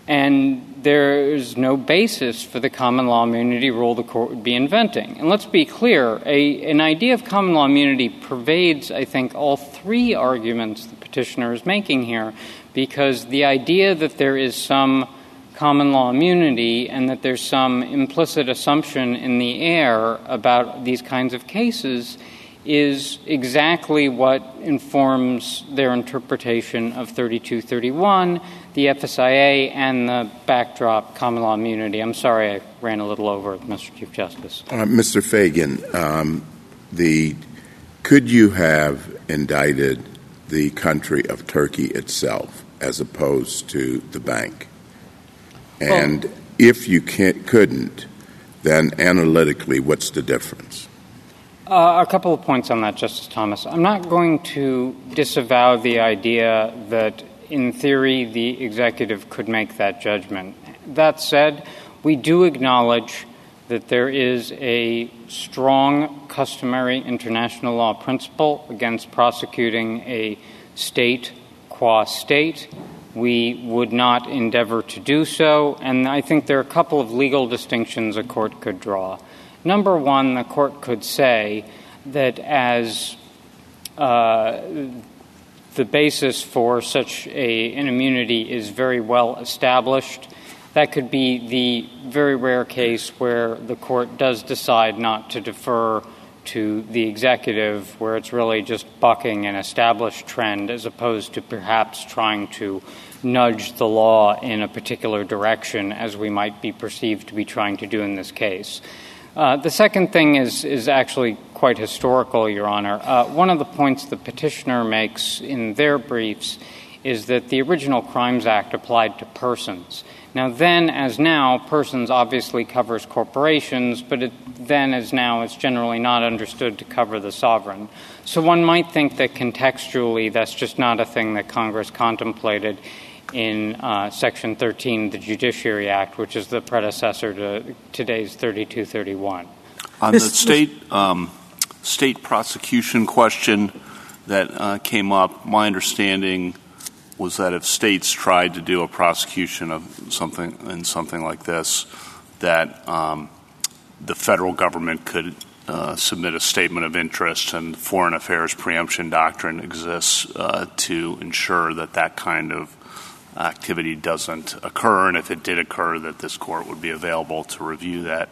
And there is no basis for the common law immunity rule the court would be inventing. And let's be clear a, an idea of common law immunity pervades, I think, all three arguments the petitioner is making here, because the idea that there is some common law immunity and that there's some implicit assumption in the air about these kinds of cases is exactly what informs their interpretation of 3231 the FSIA and the backdrop common law immunity. I'm sorry I ran a little over, Mr. Chief Justice. Uh, Mr. Feigin, um, the could you have indicted the country of Turkey itself as opposed to the bank? And well, if you couldn't, then analytically, what's the difference? Uh, a couple of points on that, Justice Thomas. I'm not going to disavow the idea that in theory, the executive could make that judgment. That said, we do acknowledge that there is a strong customary international law principle against prosecuting a state qua state. We would not endeavor to do so, and I think there are a couple of legal distinctions a court could draw. Number one, the court could say that as uh, the basis for such a, an immunity is very well established. That could be the very rare case where the court does decide not to defer to the executive, where it's really just bucking an established trend as opposed to perhaps trying to nudge the law in a particular direction as we might be perceived to be trying to do in this case. Uh, the second thing is, is actually quite historical, Your Honor. Uh, one of the points the petitioner makes in their briefs is that the original Crimes Act applied to persons. Now, then as now, persons obviously covers corporations, but it, then as now, it's generally not understood to cover the sovereign. So one might think that contextually, that's just not a thing that Congress contemplated in uh, Section 13 of the Judiciary Act, which is the predecessor to today's 3231. On the state um, state prosecution question that uh, came up, my understanding was that if states tried to do a prosecution of something in something like this, that um, the federal government could uh, submit a statement of interest, and foreign affairs preemption doctrine exists uh, to ensure that that kind of activity doesn't occur, and if it did occur, that this court would be available to review that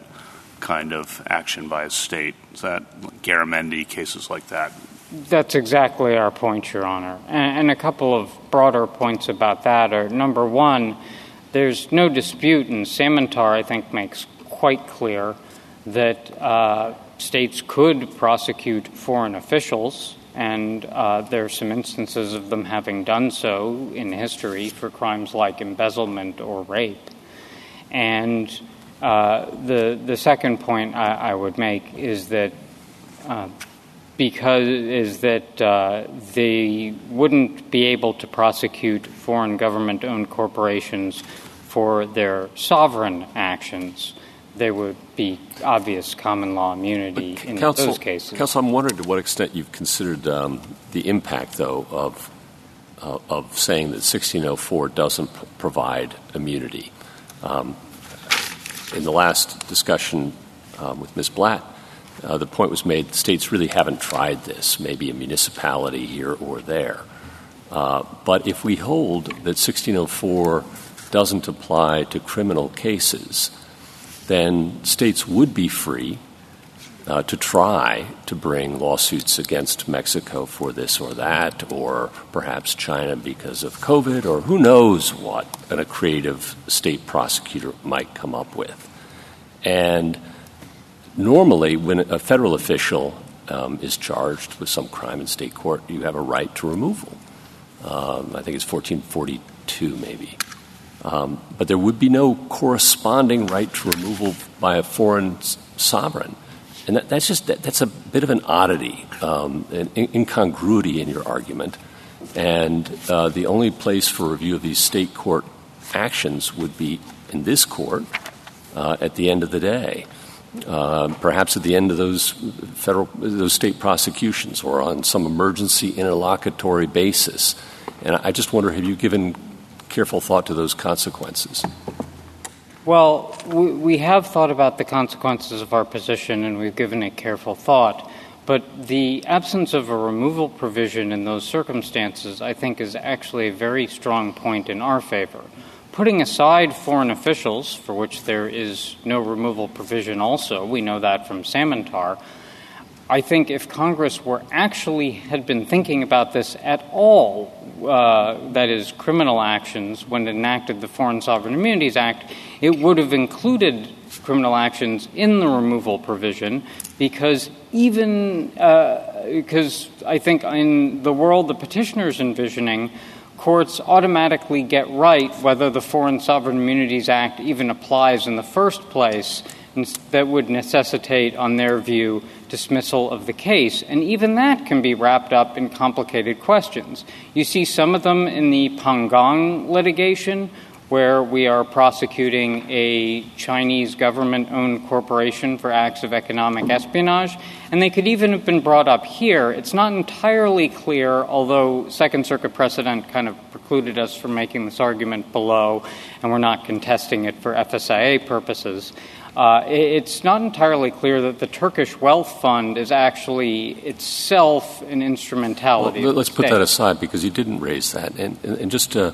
kind of action by a state. Is that Garamendi cases like that? That's exactly our point, Your Honor. And, and, a couple of broader points about that are number one, there's no dispute, and Samantar, I think, makes quite clear that uh, states could prosecute foreign officials, and uh, there are some instances of them having done so in history for crimes like embezzlement or rape. And uh, the the second point I, I, would make is that uh, because is that uh, they wouldn't be able to prosecute foreign government-owned corporations for their sovereign actions. There would be obvious common law immunity but, in counsel, those cases. Counsel, I'm wondering to what extent you've considered um, the impact, though, of uh, of saying that 1604 doesn't p- provide immunity. Um, in the last discussion um, with Ms. Blatt, uh, the point was made states really haven't tried this, maybe a municipality here or there. Uh, but if we hold that 1604 doesn't apply to criminal cases, then states would be free uh, to try to bring lawsuits against Mexico for this or that, or perhaps China because of COVID, or who knows what a creative state prosecutor might come up with. And normally, when a federal official um, is charged with some crime in state court, you have a right to removal. Um, I think it's 1442, maybe. Um, but there would be no corresponding right to removal by a foreign sovereign. And that, that's just that, that's a bit of an oddity, um, an incongruity in your argument. And uh, the only place for review of these state court actions would be in this court uh, at the end of the day. Uh, perhaps at the end of those federal, those state prosecutions, or on some emergency interlocutory basis. And I just wonder, have you given careful thought to those consequences? Well, we have thought about the consequences of our position and we've given it careful thought. But the absence of a removal provision in those circumstances, I think, is actually a very strong point in our favor. Putting aside foreign officials, for which there is no removal provision also, we know that from Samantar, I think if Congress were actually had been thinking about this at all, uh, that is, criminal actions, when it enacted the Foreign Sovereign Immunities Act, it would have included criminal actions in the removal provision because even uh, because I think in the world the petitioner's envisioning, courts automatically get right whether the Foreign Sovereign Immunities Act even applies in the first place, that would necessitate, on their view, dismissal of the case. And even that can be wrapped up in complicated questions. You see some of them in the Pangang litigation, where we are prosecuting a Chinese government owned corporation for acts of economic espionage. And they could even have been brought up here. It's not entirely clear, although Second Circuit precedent kind of precluded us from making this argument below, and we're not contesting it for FSIA purposes. Uh, it's not entirely clear that the Turkish Wealth Fund is actually itself an instrumentality. Well, let's put state. that aside because you didn't raise that. And, and, just uh,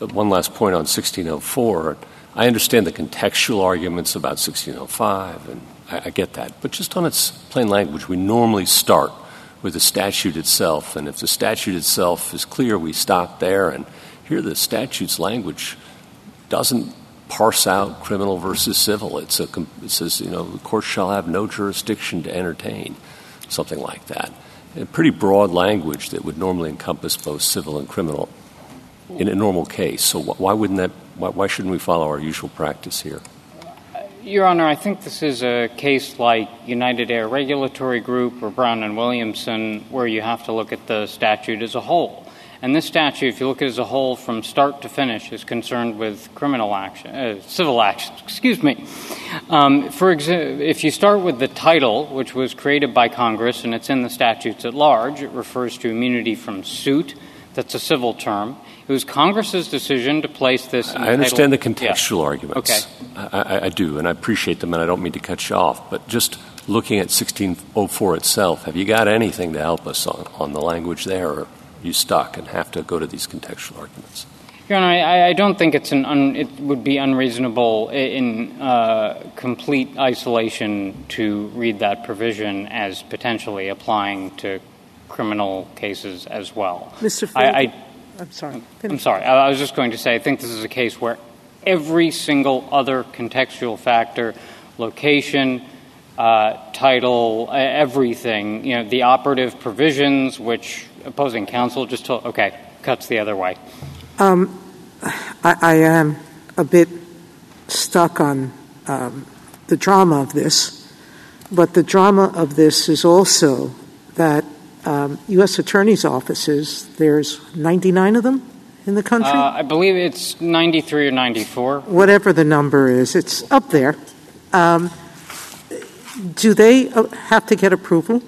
one last point on 1604. I understand the contextual arguments about 1605, and I, I get that. But just on its plain language, we normally start with the statute itself. And if the statute itself is clear, we stop there. And here the statute's language doesn't parse out criminal versus civil. It's a, it says, you know, the court shall have no jurisdiction to entertain, something like that. A pretty broad language that would normally encompass both civil and criminal in a normal case. So why wouldn't that, why, why shouldn't we follow our usual practice here? Your Honor, I think this is a case like Utility Air Regulatory Group or Brown and Williamson, where you have to look at the statute as a whole. And this statute, if you look at it as a whole from start to finish, is concerned with criminal action, uh, civil action. Excuse me. Um, for exa- if you start with the title, which was created by Congress and it's in the statutes at large, it refers to immunity from suit. That's a civil term. It was Congress's decision to place this. I understand title. the contextual yeah. arguments. Okay. I, I, I do, and I appreciate them, and I don't mean to cut you off. But just looking at 1604 itself, have you got anything to help us on, on the language there? Or you stuck and have to go to these contextual arguments? Your Honor, I, I don't think it's an un, it would be unreasonable in uh, complete isolation to read that provision as potentially applying to criminal cases as well. Mr. I, I, I'm sorry. I'm sorry. I, I was just going to say I think this is a case where every single other contextual factor, location, uh, title, everything, you know, the operative provisions, which opposing counsel just told, okay, cuts the other way. Um, I, I, am a bit stuck on um, the drama of this, but the drama of this is also that um, U.S. attorneys' offices, there's 99 of them in the country? Uh, I believe it's 93 or 94. Whatever the number is, it's up there. Um, do they uh, have to get approval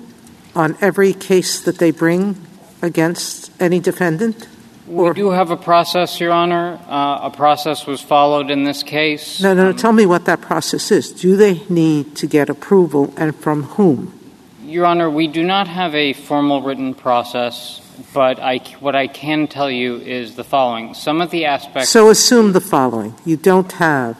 on every case that they bring against any defendant? We do have a process, Your Honor. Uh, a process was followed in this case. No, no, um, tell me what that process is. Do they need to get approval and from whom? Your Honor, we do not have a formal written process, but I, what I can tell you is the following. Some of the aspects. So assume the following you don't have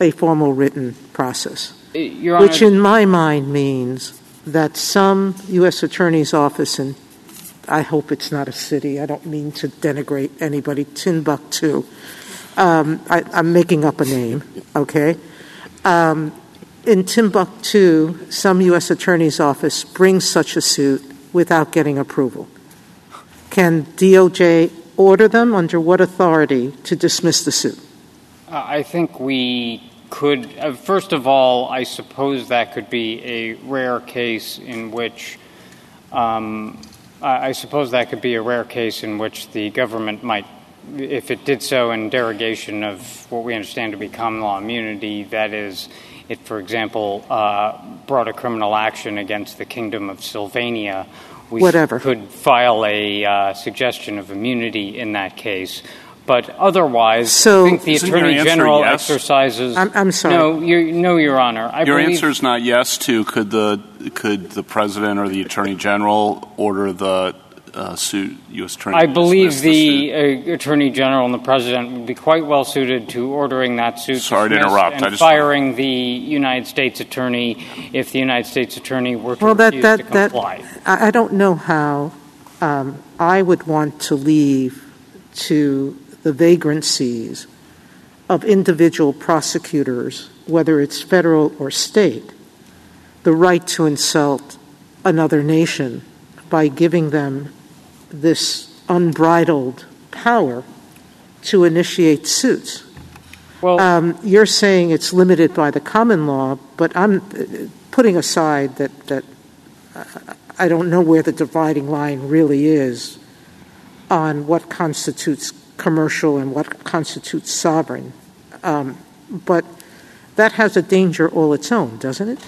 a formal written process, Your Honor, which in my mind means that some U.S. Attorney's Office in I hope it's not a city. I don't mean to denigrate anybody. Timbuktu. Um, I, am making up a name, okay? Um, in Timbuktu, some U.S. Attorney's Office brings such a suit without getting approval. Can DOJ order them under what authority to dismiss the suit? Uh, I think we could. Uh, first of all, I suppose that could be a rare case in which um, I suppose that could be a rare case in which the government might, if it did so in derogation of what we understand to be common law immunity, that is, it, for example, uh, brought a criminal action against the Kingdom of Sylvania, we Whatever. could file a uh, suggestion of immunity in that case. But otherwise, so, I think the Attorney General yes? exercises. I'm, I'm sorry. No, no, Your Honor. I Your believe, answer is not yes to could the could the President or the Attorney General order the uh, suit U.S. Attorney? I believe the, the uh, Attorney General and the President would be quite well suited to ordering that suit. Sorry to interrupt. And I just firing the United States Attorney if the United States Attorney were to well, that, refuse that, to comply. That, I don't know how um, I would want to leave to the vagrancies of individual prosecutors, whether it's federal or state, the right to insult another nation by giving them this unbridled power to initiate suits. Well, um, you're saying it's limited by the common law, but I'm uh, putting aside that that uh, I don't know where the dividing line really is on what constitutes commercial and what constitutes sovereign. Um, but that has a danger all its own, doesn't it?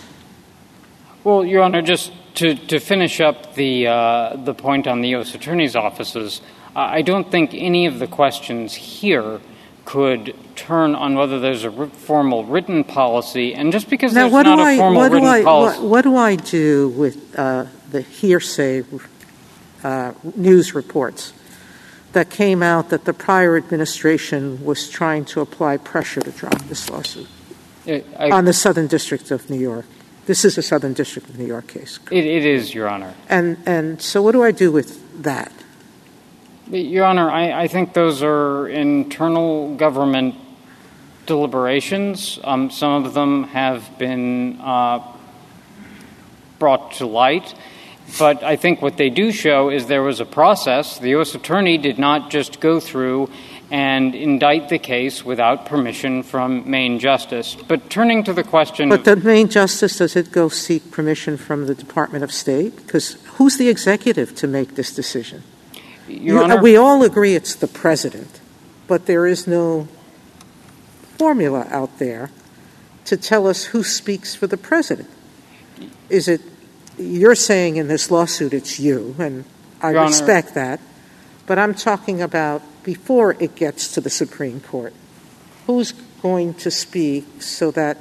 Well, Your Honor, just to, to finish up the, uh, the point on the U.S. Attorney's offices, uh, I don't think any of the questions here could turn on whether there's a formal written policy. And just because now, there's not do a I, formal what written do I, policy. What, what, do I do with uh, the hearsay uh, news reports that came out that the prior administration was trying to apply pressure to drop this lawsuit on the Southern District of New York? This is a Southern District of New York case. It, it is, Your Honor. And, and so, what do I do with that? Your Honor, I, I think those are internal government deliberations. Um, some of them have been uh, brought to light. But I think what they do show is there was a process. The U.S. Attorney did not just go through and indict the case without permission from Main Justice. But turning to the question But the Main Justice, does it go seek permission from the Department of State? Because who's the executive to make this decision? Your You- Honor, we all agree it's the president, but there is no formula out there to tell us who speaks for the president. Is it, you're saying in this lawsuit it's you, and I Your Honor. respect that, but I'm talking about before it gets to the Supreme Court. Who's going to speak so that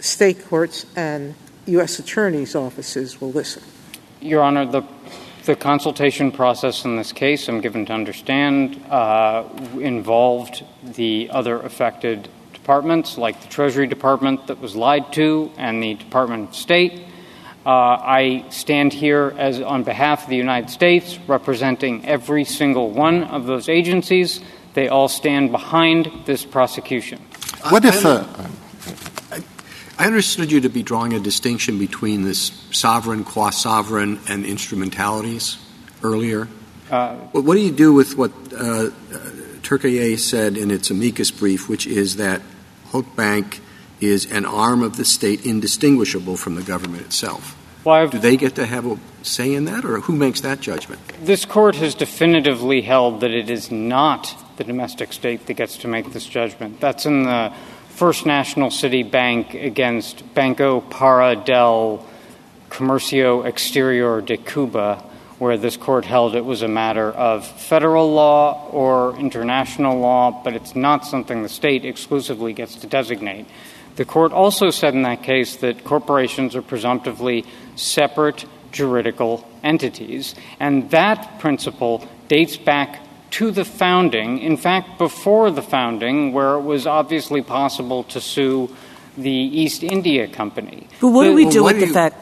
state courts and U.S. attorneys' offices will listen? Your Honor, the the consultation process in this case, I'm given to understand, uh, involved the other affected departments, like the Treasury Department that was lied to, and the Department of State. Uh, I stand here as on behalf of the United States, representing every single one of those agencies. They all stand behind this prosecution. What if I- uh, I understood you to be drawing a distinction between this sovereign, qua-sovereign, and instrumentalities earlier. Uh, Well, what do you do with what uh, uh, said in its amicus brief, which is that Halk Bank is an arm of the state indistinguishable from the government itself? well, Do they get to have a say in that, or who makes that judgment? This court has definitively held that it is not the domestic state that gets to make this judgment. That's in the First National City Bank against Banco Para del Comercio Exterior de Cuba, where this court held it was a matter of federal law or international law, but it's not something the state exclusively gets to designate. The court also said in that case that corporations are presumptively separate juridical entities, and that principle dates back to the founding, in fact, before the founding, where it was obviously possible to sue the East India Company. But what do we do with do the fact?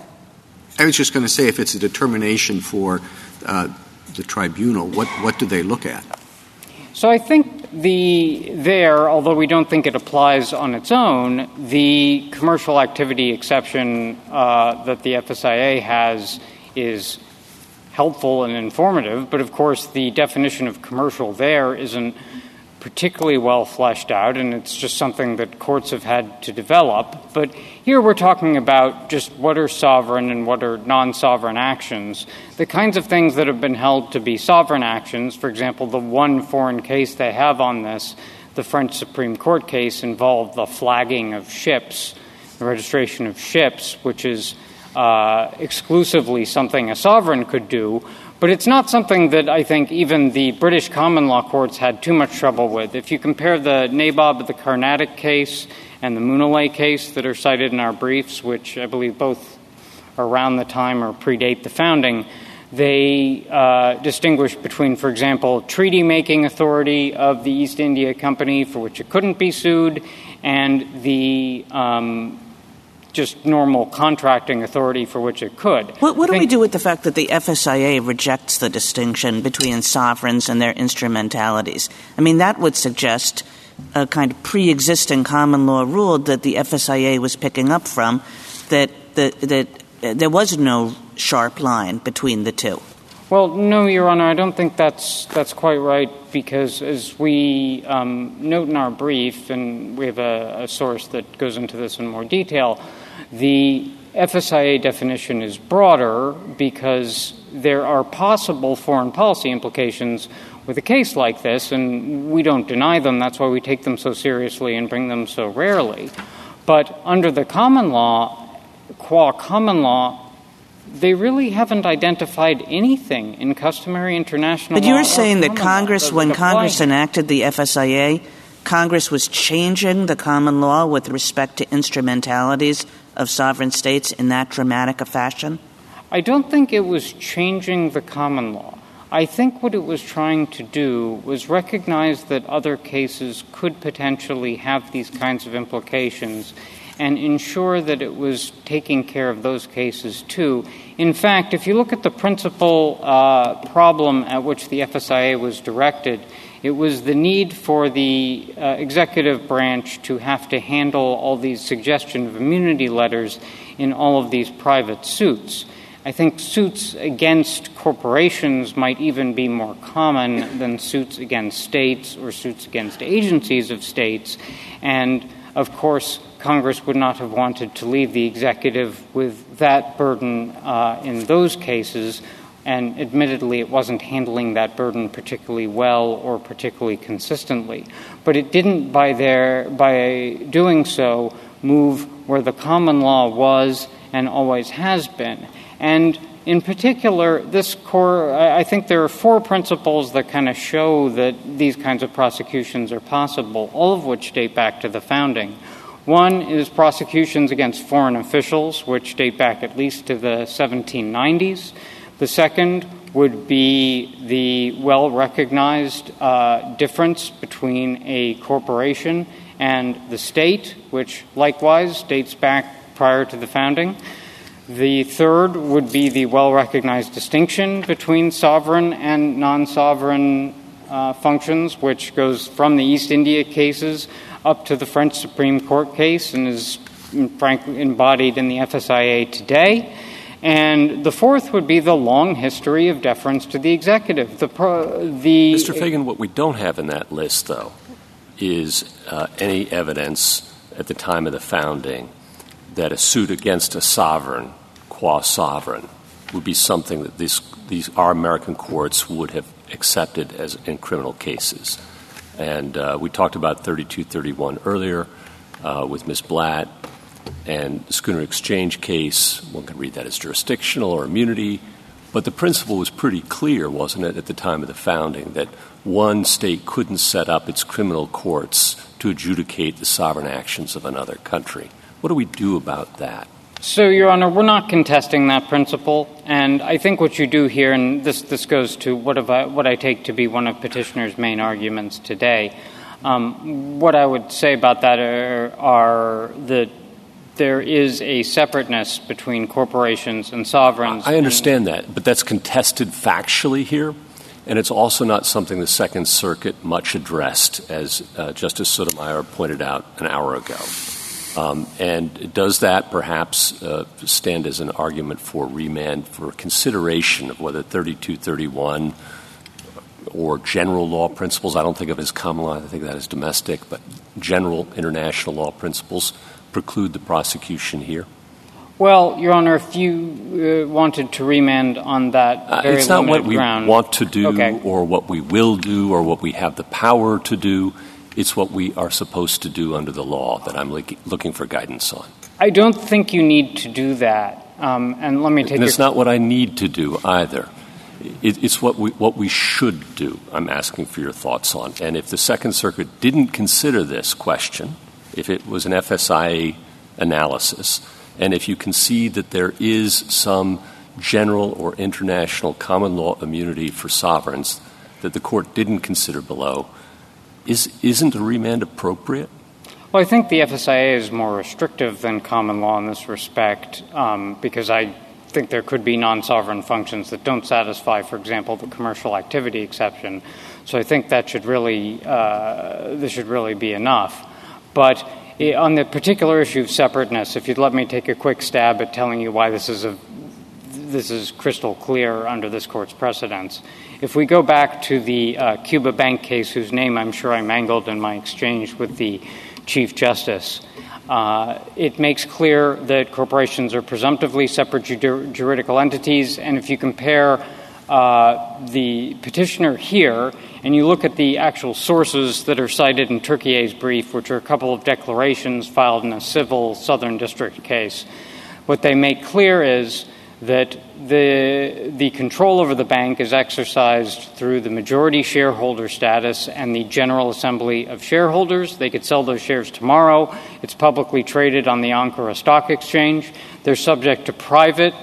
I was just going to say, if it's a determination for uh, the tribunal, what, what do they look at? So I think the there, although we don't think it applies on its own, the commercial activity exception uh, that the FSIA has is helpful and informative. But of course, the definition of commercial there isn't particularly well fleshed out, and it's just something that courts have had to develop. But here we're talking about just what are sovereign and what are non sovereign actions. The kinds of things that have been held to be sovereign actions, for example, the one foreign case they have on this, the French Supreme Court case, involved the flagging of ships, the registration of ships, which is uh, exclusively something a sovereign could do. But it's not something that I think even the British common law courts had too much trouble with. If you compare the Nabob of the Carnatic case and the Moodalay case that are cited in our briefs, which I believe both around the time or predate the founding, they uh, distinguish between, for example, treaty making authority of the East India Company for which it couldn't be sued, and the um, just normal contracting authority for which it could. What, what do we do with the fact that the FSIA rejects the distinction between sovereigns and their instrumentalities? I mean, that would suggest a kind of pre-existing common law rule that the FSIA was picking up from, that that, that uh, there was no sharp line between the two. Well, no, Your Honor, I don't think that's that's quite right because, as we um, note in our brief, and we have a, a source that goes into this in more detail, the FSIA definition is broader because there are possible foreign policy implications with a case like this, and we don't deny them. That's why we take them so seriously and bring them so rarely. But under the common law, qua common law, they really haven't identified anything in customary international But you're saying that Congress, when Congress enacted the FSIA, Congress was changing the common law with respect to instrumentalities of sovereign states in that dramatic a fashion? I don't think it was changing the common law. I think what it was trying to do was recognize that other cases could potentially have these kinds of implications and ensure that it was taking care of those cases too. In fact, if you look at the principal uh, problem at which the FSIA was directed, It was the need for the uh, executive branch to have to handle all these suggestion of immunity letters in all of these private suits. I think suits against corporations might even be more common than suits against states or suits against agencies of states. And of course, Congress would not have wanted to leave the executive with that burden uh, in those cases and admittedly it wasn't handling that burden particularly well or particularly consistently. But it didn't, by, their, by doing so, move where the common law was and always has been. And in particular, this core, I think there are four principles that kind of show that these kinds of prosecutions are possible, all of which date back to the founding. One is prosecutions against foreign officials, which date back at least to the 1790s. The second would be the well recognized uh, difference between a corporation and the state, which likewise dates back prior to the founding. The third would be the well recognized distinction between sovereign and non sovereign uh, functions, which goes from the East India cases up to the French Supreme Court case and is frankly embodied in the FSIA today. And the fourth would be the long history of deference to the executive. The, pro, the Mr. Feigin, what we don't have in that list, though, is uh, any evidence at the time of the founding that a suit against a sovereign, qua sovereign, would be something that these, these our American courts would have accepted as in criminal cases. And uh, we talked about 3231 earlier uh, with Ms. Blatt and the Schooner Exchange case, one can read that as jurisdictional or immunity, but the principle was pretty clear, wasn't it, at the time of the founding, that one state couldn't set up its criminal courts to adjudicate the sovereign actions of another country. What do we do about that? So, Your Honor, we're not contesting that principle, and I think what you do here, and this, this goes to what, I, what I take to be one of petitioner's main arguments today. Um, what I would say about that are, are the there is a separateness between corporations and sovereigns. I understand that, but that's contested factually here. And it's also not something the Second Circuit much addressed, as uh, Justice Sotomayor pointed out an hour ago. Um, and does that perhaps uh, stand as an argument for remand for consideration of whether 3231 or general law principles, I don't think of as common law, I think that is domestic, but general international law principles preclude the prosecution here? Well, Your Honor, if you uh, wanted to remand on that uh, It's not what we ground, want to do okay. or what we will do or what we have the power to do. It's what we are supposed to do under the law that I'm looking for guidance on. I don't think you need to do that. Um, and let me take and it's not what I need to do either. It, it's what we, what we should do, I'm asking for your thoughts on. And if the Second Circuit didn't consider this question, if it was an FSIA analysis, and if you concede that there is some general or international common law immunity for sovereigns that the court didn't consider below, is, isn't a remand appropriate? Well, I think the FSIA is more restrictive than common law in this respect um, because I think there could be non sovereign functions that don't satisfy, for example, the commercial activity exception. So I think that should really, uh, this should really be enough. But on the particular issue of separateness, if you'd let me take a quick stab at telling you why this is a this is crystal clear under this court's precedents. If we go back to the uh, Cuba Bank case, whose name I'm sure I mangled in my exchange with the Chief Justice, uh, it makes clear that corporations are presumptively separate juridical entities, and if you compare uh, the petitioner here and you look at the actual sources that are cited in Turkey's brief, which are a couple of declarations filed in a civil Southern District case, what they make clear is that the, the control over the bank is exercised through the majority shareholder status and the General Assembly of Shareholders. They could sell those shares tomorrow. It's publicly traded on the Ankara Stock Exchange. They're subject to private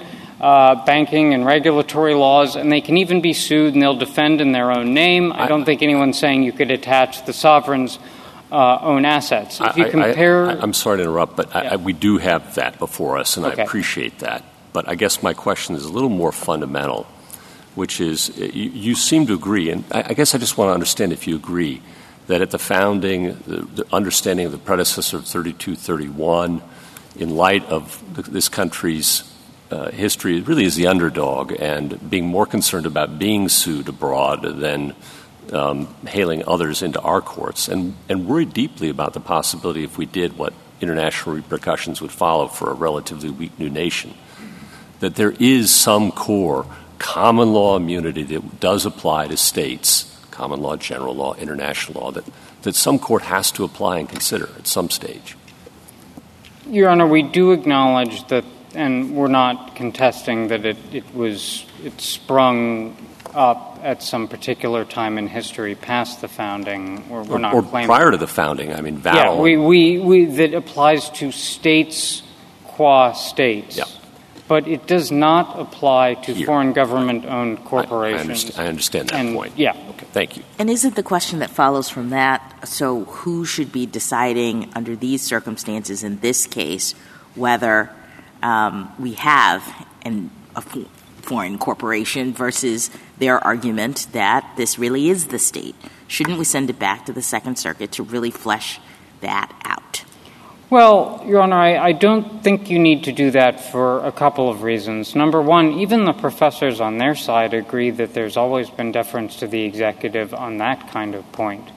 uh, banking and regulatory laws, and they can even be sued and they'll defend in their own name. I don't think anyone's saying you could attach the sovereign's uh, own assets. If you compare, I, am sorry to interrupt, but yeah. I, we do have that before us, and okay. I appreciate that. But I guess my question is a little more fundamental. which is you, you seem to agree, and I, I, guess I just want to understand if you agree that at the founding, the, the understanding of the predecessor of 3231, in light of the, this country's uh, history, really is the underdog and being more concerned about being sued abroad than um, hailing others into our courts, and, and worried deeply about the possibility if we did what international repercussions would follow for a relatively weak new nation, that there is some core common law immunity that does apply to states, common law, general law, international law, that, that some court has to apply and consider at some stage. Your Honor, we do acknowledge that, and we're not contesting that it, it was it sprung up at some particular time in history past the founding, or we're not or claiming prior to the founding. I mean, Yeah, we, we, we that applies to states qua states. Yeah. But it does not apply to Here. foreign government-owned corporations. I, understand, I understand that And- point. yeah. Okay, thank you. And isn't the question that follows from that so who should be deciding under these circumstances in this case whether Um, we have a foreign corporation versus their argument that this really is the state? Shouldn't we send it back to the Second Circuit to really flesh that out? Well, Your Honor, I don't think you need to do that for a couple of reasons. Number one, even the professors on their side agree that there's always been deference to the executive on that kind of point.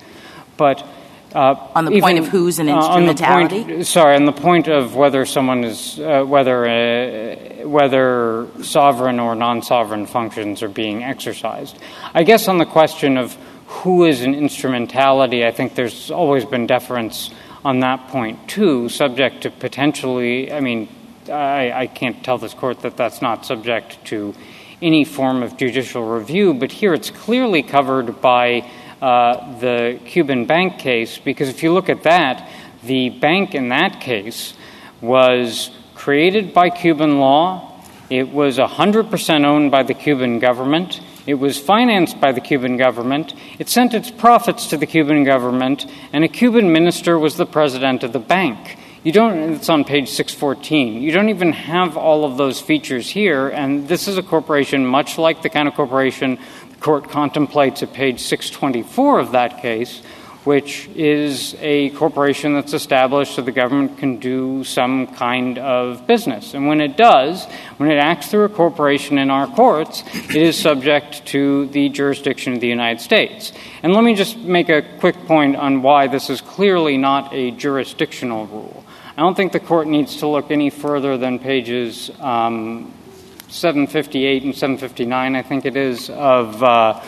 But uh, On the even- point of who's an uh, on instrumentality? point- sorry, on the point of whether someone is uh, whether uh, whether sovereign or non-sovereign functions are being exercised. I guess on the question of who is an instrumentality, I think there's always been deference on that point too, subject to potentially. I mean, I, I can't tell this court that that's not subject to any form of judicial review, but here it's clearly covered by uh, the Cuban bank case because if you look at that, the bank in that case was created by Cuban law. It was 100% owned by the Cuban government. It was financed by the Cuban government. It sent its profits to the Cuban government, and a Cuban minister was the president of the bank. You don't, it's on page 614. You don't even have all of those features here, and this is a corporation much like the kind of corporation court contemplates at page 624 of that case, which is a corporation that's established so the government can do some kind of business. And when it does, when it acts through a corporation in our courts, it is subject to the jurisdiction of the United States. And let me just make a quick point on why this is clearly not a jurisdictional rule. I don't think the court needs to look any further than pages um, 758 and 759, I think it is, of uh,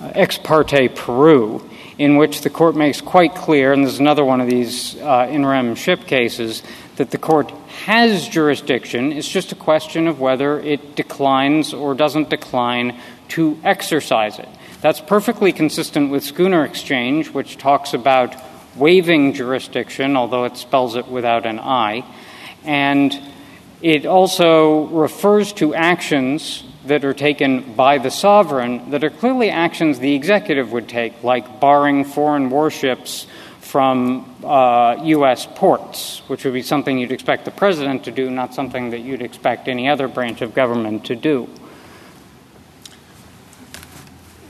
Ex parte Peru, in which the court makes quite clear, and there's another one of these uh, in rem ship cases, that the court has jurisdiction. It's just a question of whether it declines or doesn't decline to exercise it. That's perfectly consistent with Schooner Exchange, which talks about waiving jurisdiction, although it spells it without an I. And it also refers to actions that are taken by the sovereign that are clearly actions the executive would take, like barring foreign warships from uh, U.S. ports, which would be something you'd expect the president to do, not something that you'd expect any other branch of government to do.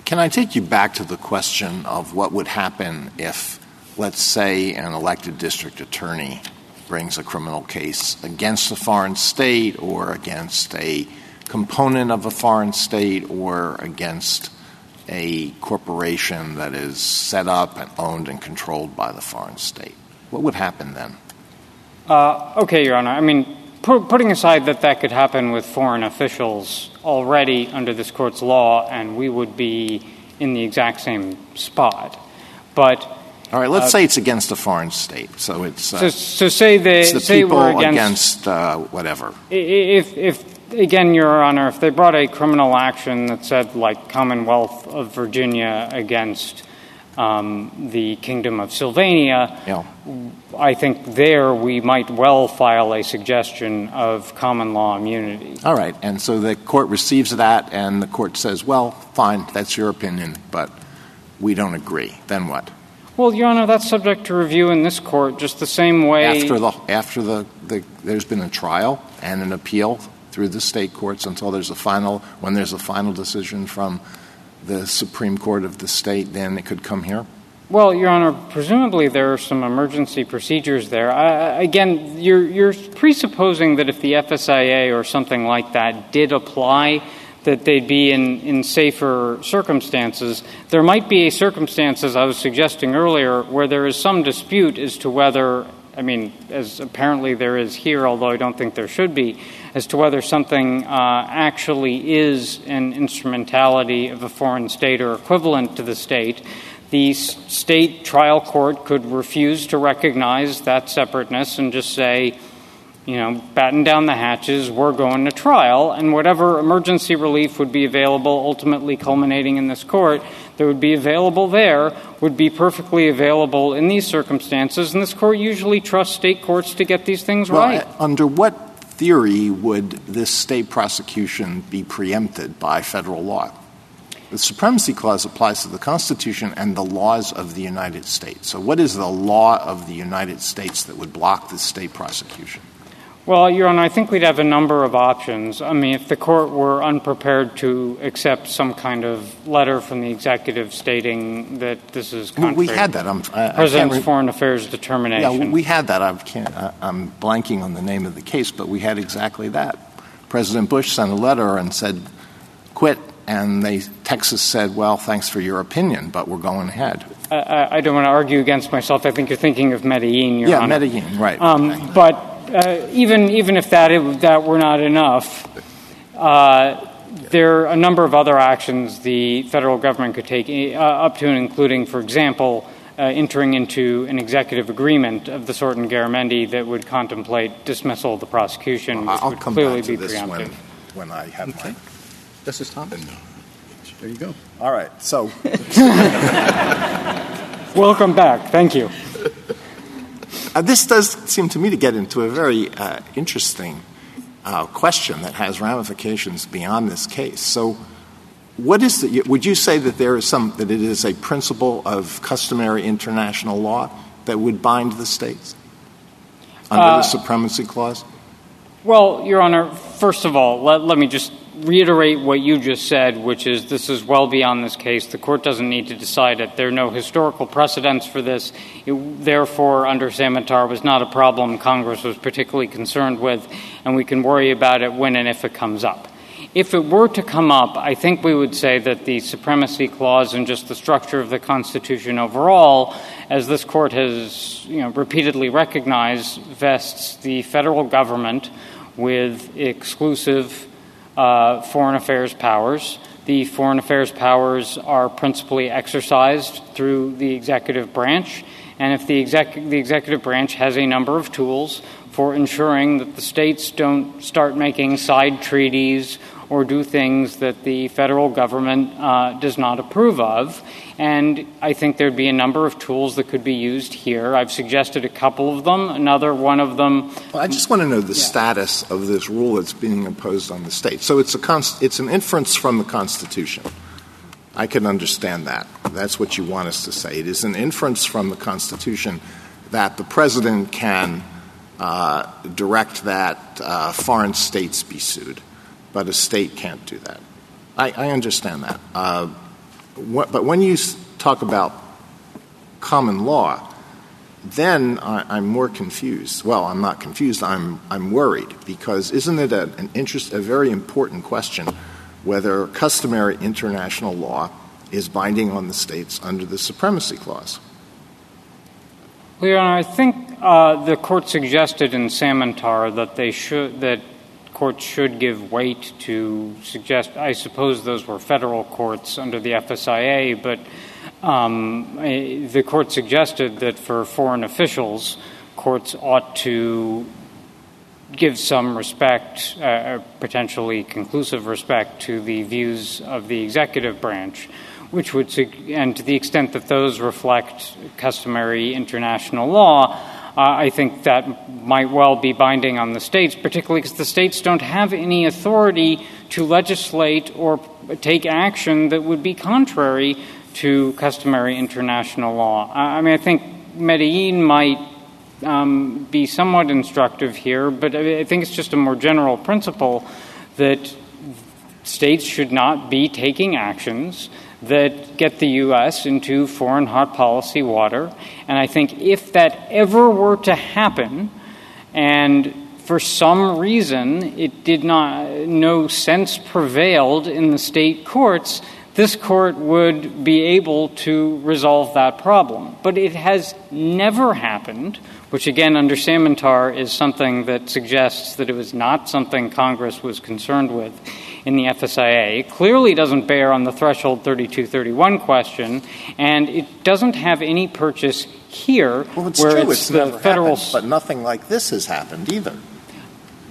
Can I take you back to the question of what would happen if, let's say, an elected district attorney brings a criminal case against a foreign state or against a component of a foreign state or against a corporation that is set up and owned and controlled by the foreign state? What would happen then? Uh, okay, Your Honor. I mean, pu- putting aside that that could happen with foreign officials already under this court's law, and we would be in the exact same spot. But All right, let's Uh, say it's against a foreign state. So it's, uh, so, so say they it's the say people we're against, uh, whatever. If, if again, Your Honor, if they brought a criminal action that said, like Commonwealth of Virginia against um, the Kingdom of Sylvania, Yeah. I think there we might well file a suggestion of common law immunity. All right, and so the court receives that, and the court says, well, fine, that's your opinion, but we don't agree. Then what? Well, Your Honor, that's subject to review in this court, just the same way. After the after the, the there's been a trial and an appeal through the state courts until there's a final, when there's a final decision from the Supreme Court of the state, then it could come here? Well, Your Honor, presumably there are some emergency procedures there. Uh, again, you're, you're presupposing that if the FSIA or something like that did apply, that they'd be in, in safer circumstances. There might be circumstances, I was suggesting earlier, where there is some dispute as to whether, I mean, as apparently there is here, although I don't think there should be, as to whether something uh, actually is an instrumentality of a foreign state or equivalent to the state. The state trial court could refuse to recognize that separateness and just say, you know, batten down the hatches, we're going to trial, and whatever emergency relief would be available, ultimately culminating in this court, that would be available there would be perfectly available in these circumstances, and this court usually trusts state courts to get these things well, right. Under what theory would this state prosecution be preempted by federal law? The Supremacy Clause applies to the Constitution and the laws of the United States. So, what is the law of the United States that would block this state prosecution? Well, Your Honor, I think we'd have a number of options. I mean, if the court were unprepared to accept some kind of letter from the executive stating that this is contrary well, we had that. I'm, re- foreign affairs determination. Yeah, we had that. I can't, I'm blanking on the name of the case, but we had exactly that. President Bush sent a letter and said, "Quit." And they, Texas said, "Well, thanks for your opinion, but we're going ahead." I, I don't want to argue against myself. I think you're thinking of Medellin, Your yeah. Medellin, right? Um, but uh, even even if that that were not enough, uh, there are a number of other actions the federal government could take, uh, up to and including, for example, uh, entering into an executive agreement of the sort in Garamendi that would contemplate dismissal of the prosecution, well, I'll would come clearly back to be this preempted. When, when I have okay. my Justice Thomas. There you go. All right. So, welcome back. Thank you. Uh, this does seem to me to get into a very uh, interesting uh, question that has ramifications beyond this case. So, what is the, would you say that there is some that it is a principle of customary international law that would bind the states under the supremacy clause? Well, Your Honor, first of all, let, let me just reiterate what you just said, which is this is well beyond this case. The court doesn't need to decide it. There are no historical precedents for this. It, therefore, under Samantar was not a problem Congress was particularly concerned with, and we can worry about it when and if it comes up. If it were to come up, I think we would say that the Supremacy Clause and just the structure of the Constitution overall, as this court has you know, repeatedly recognized, vests the federal government with exclusive uh, foreign affairs powers. The foreign affairs powers are principally exercised through the executive branch, and if the, exec- the executive branch has a number of tools for ensuring that the states don't start making side treaties or do things that the federal government uh, does not approve of. And I think there'd be a number of tools that could be used here. I've suggested a couple of them. Another one of them. Well, I just want to know the yeah. status of this rule that's being imposed on the states. So it's a const- it's an inference from the Constitution. I can understand that. That's what you want us to say. It is an inference from the Constitution that the president can uh, direct that uh, foreign states be sued but a state can't do that. I, understand that. Uh, but when you talk about common law, then I, am more confused. Well, I'm not confused. I'm I'm worried because isn't it a, an interest, a very important question, whether customary international law is binding on the states under the supremacy clause? Leon, I think uh, the court suggested in Samantar that they should that they should courts should give weight to suggest, I suppose those were federal courts under the FSIA, but um, the court suggested that for foreign officials, courts ought to give some respect, uh, potentially conclusive respect, to the views of the executive branch, which would, and to the extent that those reflect customary international law, uh, I think that might well be binding on the states, particularly because the states don't have any authority to legislate or take action that would be contrary to customary international law. I mean, I think Medellin might um, be somewhat instructive here, but I think it's just a more general principle that states should not be taking actions that get the U.S. into foreign hot policy water. And I think if that ever were to happen, and for some reason it did not, no sense prevailed in the state courts, this court would be able to resolve that problem. But it has never happened, which again, under Samantar, is something that suggests that it was not something Congress was concerned with in the FSIA. Clearly doesn't bear on the threshold 3231 question, and it doesn't have any purchase here well, it's where true. it's, it's the federal. Happened, but nothing like this has happened either.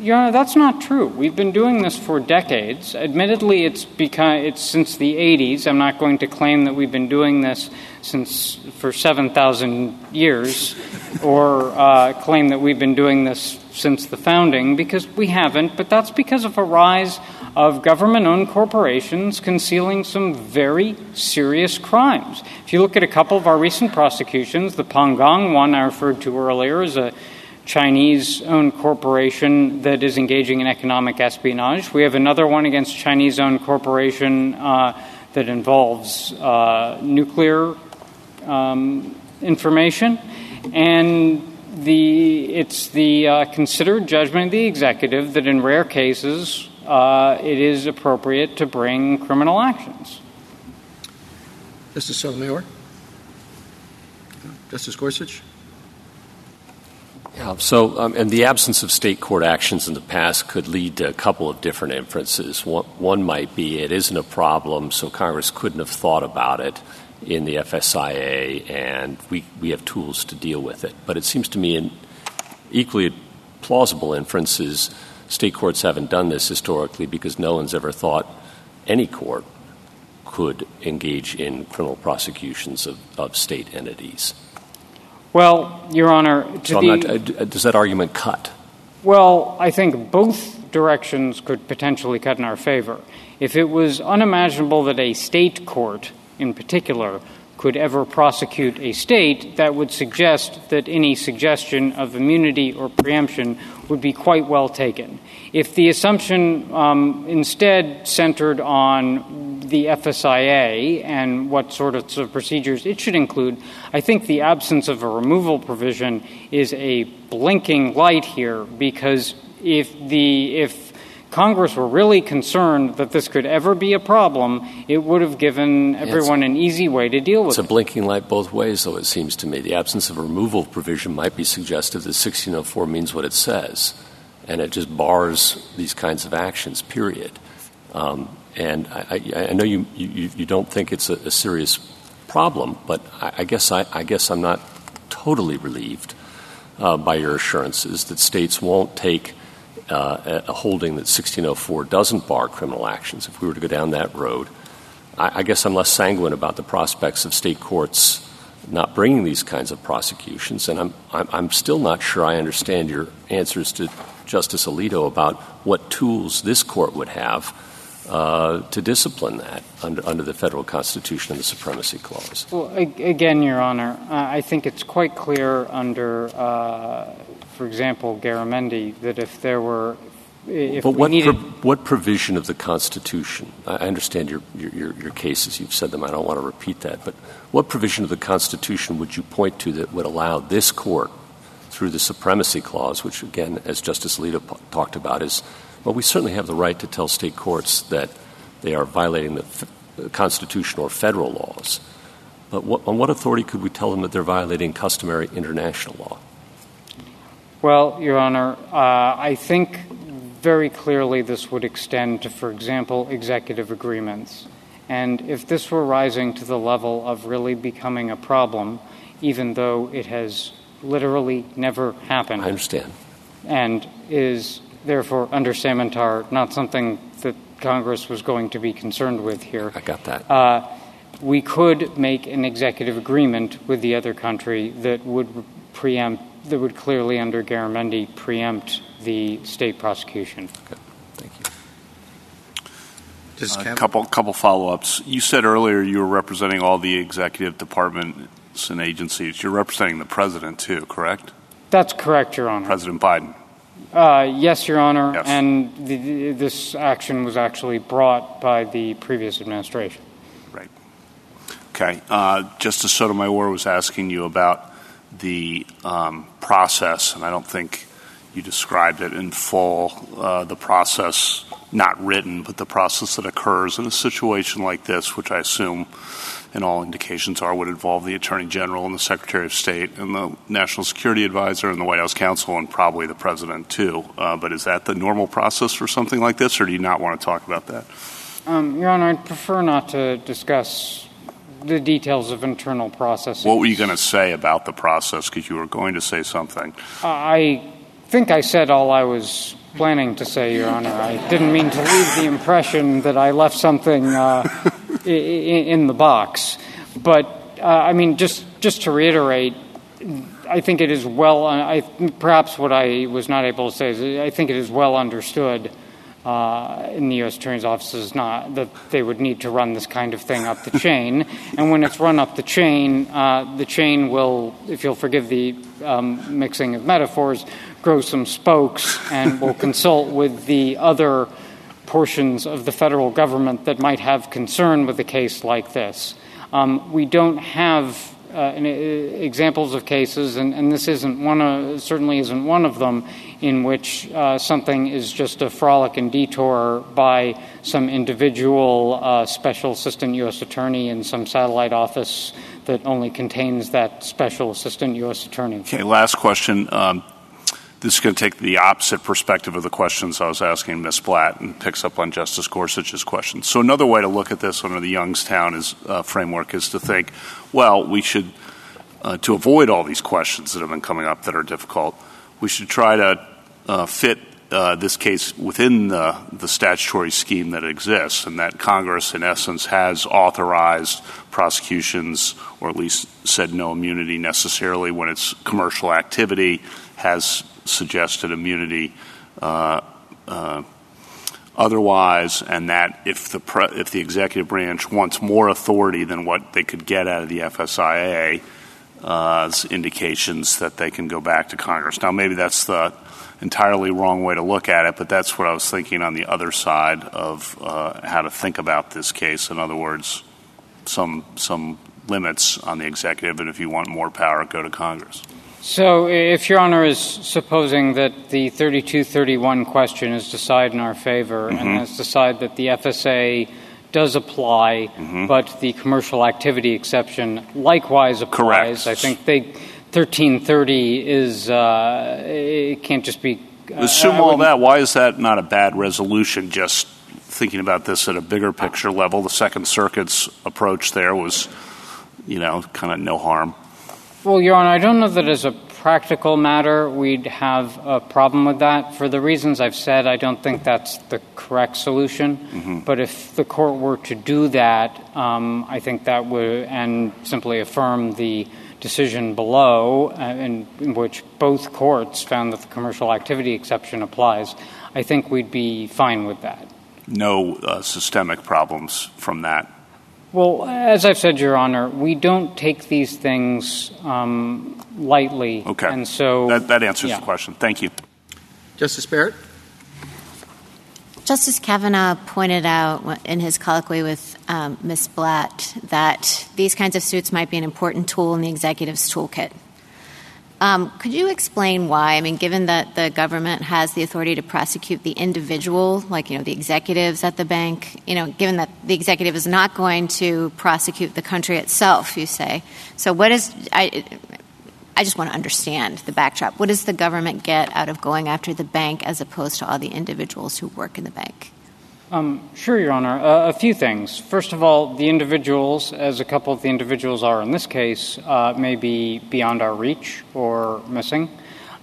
Your Honor, that's not true. We've been doing this for decades. Admittedly, it's because it's since the 80s. I'm not going to claim that we've been doing this since for 7,000 years, or uh, claim that we've been doing this since the founding, because we haven't. But that's because of a rise of government-owned corporations concealing some very serious crimes. If you look at a couple of our recent prosecutions, the Pangang one I referred to earlier is a Chinese owned corporation that is engaging in economic espionage. We have another one against Chinese owned corporation uh, that involves uh, nuclear um, information. And the, it's the uh, considered judgment of the executive that in rare cases uh, it is appropriate to bring criminal actions. Justice Sotomayor? Justice Gorsuch? So, um, and the absence of state court actions in the past could lead to a couple of different inferences. One, one might be it isn't a problem, so Congress couldn't have thought about it in the FSIA, and we, we have tools to deal with it. But it seems to me an equally plausible inference is state courts haven't done this historically because no one's ever thought any court could engage in criminal prosecutions of, of state entities. Well, Your Honor, so the, not, uh, does that argument cut? Well, I think both directions could potentially cut in our favor. If it was unimaginable that a state court, in particular, could ever prosecute a state, that would suggest that any suggestion of immunity or preemption would be quite well taken. If the assumption um, instead centered on the FSIA and what sorts of procedures it should include, I think the absence of a removal provision is a blinking light here because if the if Congress were really concerned that this could ever be a problem, it would have given everyone an easy way to deal with it. It's a blinking light both ways, though, it seems to me. The absence of a removal provision might be suggestive that 1604 means what it says, and it just bars these kinds of actions, period. Um, and I, I, I know you, you, you, don't think it's a, a serious problem, but I, I guess I, I, guess I'm not totally relieved uh, by your assurances that states won't take a holding that 1604 doesn't bar criminal actions. If we were to go down that road, I, guess I'm less sanguine about the prospects of state courts not bringing these kinds of prosecutions. And I'm, still not sure I understand your answers to Justice Alito about what tools this court would have uh, to discipline that under, under, the federal constitution and the supremacy clause. Well, again, Your Honor, uh, I think it's quite clear under, uh, for example, Garamendi, that if there were. If but what, needed... pro- what provision of the Constitution? I understand your, your, your cases, you've said them, I don't want to repeat that, but what provision of the Constitution would you point to that would allow this court, through the supremacy clause, which, again, as Justice Alito p- talked about, is well, we certainly have the right to tell state courts that they are violating the f- Constitution or federal laws. But what, on what authority could we tell them that they're violating customary international law? Well, Your Honor, uh, I think very clearly this would extend to, for example, executive agreements. And if this were rising to the level of really becoming a problem, even though it has literally never happened. I understand. And is therefore under Samantar not something that Congress was going to be concerned with here. I got that. Uh, we could make an executive agreement with the other country that would preempt, that would clearly, under Garamendi, preempt the state prosecution. Okay. Thank you. A uh, couple, couple follow-ups. You said earlier you were representing all the executive departments and agencies. You're representing the president too, correct? That's correct, Your Honor. President Biden? Uh, yes, Your Honor. Yes. And the, the, this action was actually brought by the previous administration. Right. Okay. Uh, Justice Sotomayor was asking you about the um, process, and I don't think you described it in full. Uh, the process, not written, but the process that occurs in a situation like this, which I assume and all indications are would involve the Attorney General and the Secretary of State and the National Security Advisor and the White House Counsel and probably the President too. Uh, but is that the normal process for something like this, or do you not want to talk about that? Um, Your Honor, I'd prefer not to discuss the details of internal processes. What were you going to say about the process? Because you were going to say something. I think I said all I was planning to say, Your Honor. I didn't mean to leave the impression that I left something uh, in the box. But, uh, I mean, just, just to reiterate, I think it is well, I, perhaps what I was not able to say is I think it is well understood uh, in the U.S. Attorney's Office is not that they would need to run this kind of thing up the chain. And when it's run up the chain, uh, the chain will, if you'll forgive the um, mixing of metaphors, grow some spokes and will consult with the other portions of the federal government that might have concern with a case like this. Um, we don't have uh, uh, examples of cases, and, and this isn't one certainly isn't one of them, in which uh, something is just a frolic and detour by some individual uh, special assistant U.S. attorney in some satellite office that only contains that special assistant U.S. attorney. Okay, last question. Um, this is going to take the opposite perspective of the questions I was asking Ms. Blatt and picks up on Justice Gorsuch's question. So another way to look at this under the Youngstown is, uh, framework is to think, well, we should, uh, to avoid all these questions that have been coming up that are difficult, we should try to fit uh, this case within the, statutory scheme that exists, and that Congress, in essence, has authorized prosecutions, or at least said no immunity necessarily when it's commercial activity, has suggested immunity uh, uh, otherwise, and that if the pre- if the executive branch wants more authority than what they could get out of the FSIA, uh, indications that they can go back to Congress. Now, maybe that's the entirely wrong way to look at it, but that's what I was thinking on the other side of uh, how to think about this case. In other words, some some limits on the executive, and if you want more power, go to Congress. So, if Your Honor is supposing that the 3231 question is decided in our favor Mm-hmm. and has decided that the FSA does apply, Mm-hmm. but the commercial activity exception likewise applies. I think they 1330 is uh, it can't just be. uh, Assume all that. Why is that not a bad resolution? Just thinking about this at a bigger picture level, the Second Circuit's approach there was, you know, kind of no harm. Well, Your Honor, I don't know that as a practical matter we'd have a problem with that. For the reasons I've said, I don't think that's the correct solution. Mm-hmm. But if the court were to do that, um, I think that would, and simply affirm the decision below, uh, in, in which both courts found that the commercial activity exception applies, I think we'd be fine with that. No uh, systemic problems from that. Well, as I've said, Your Honor, we don't take these things um, lightly. Okay. And so. That, that answers yeah. the question. Thank you. Justice Barrett? Justice Kavanaugh pointed out in his colloquy with um, Ms. Blatt that these kinds of suits might be an important tool in the executive's toolkit. Um, could you explain why? I mean, given that the government has the authority to prosecute the individual, like, you know, the executives at the bank, you know, given that the executive is not going to prosecute the country itself, you say. So, what is, I, I just want to understand the backdrop. What does the government get out of going after the bank as opposed to all the individuals who work in the bank? Um, sure, Your Honor. Uh, a few things. First of all, the individuals, as a couple of the individuals are in this case, uh, may be beyond our reach or missing.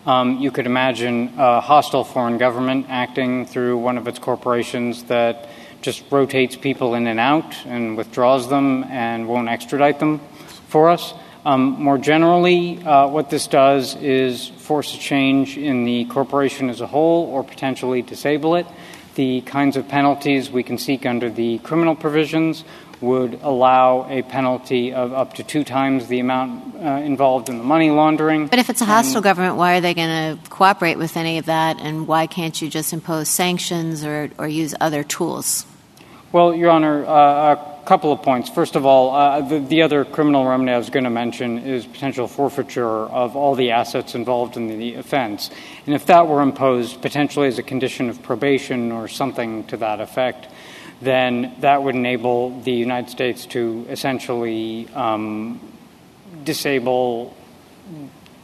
Um, you could imagine a hostile foreign government acting through one of its corporations that just rotates people in and out and withdraws them and won't extradite them for us. Um, more generally, uh, what this does is force a change in the corporation as a whole or potentially disable it. the kinds of penalties we can seek under the criminal provisions would allow a penalty of up to two times the amount uh, involved in the money laundering. But if it's a hostile government, why are they going to cooperate with any of that? And why can't you just impose sanctions or, or use other tools? Well, Your Honor, uh, couple of points. First of all, uh, the, the, other criminal remedy I was going to mention is potential forfeiture of all the assets involved in the offense. And if that were imposed potentially as a condition of probation or something to that effect, then that would enable the United States to essentially um, disable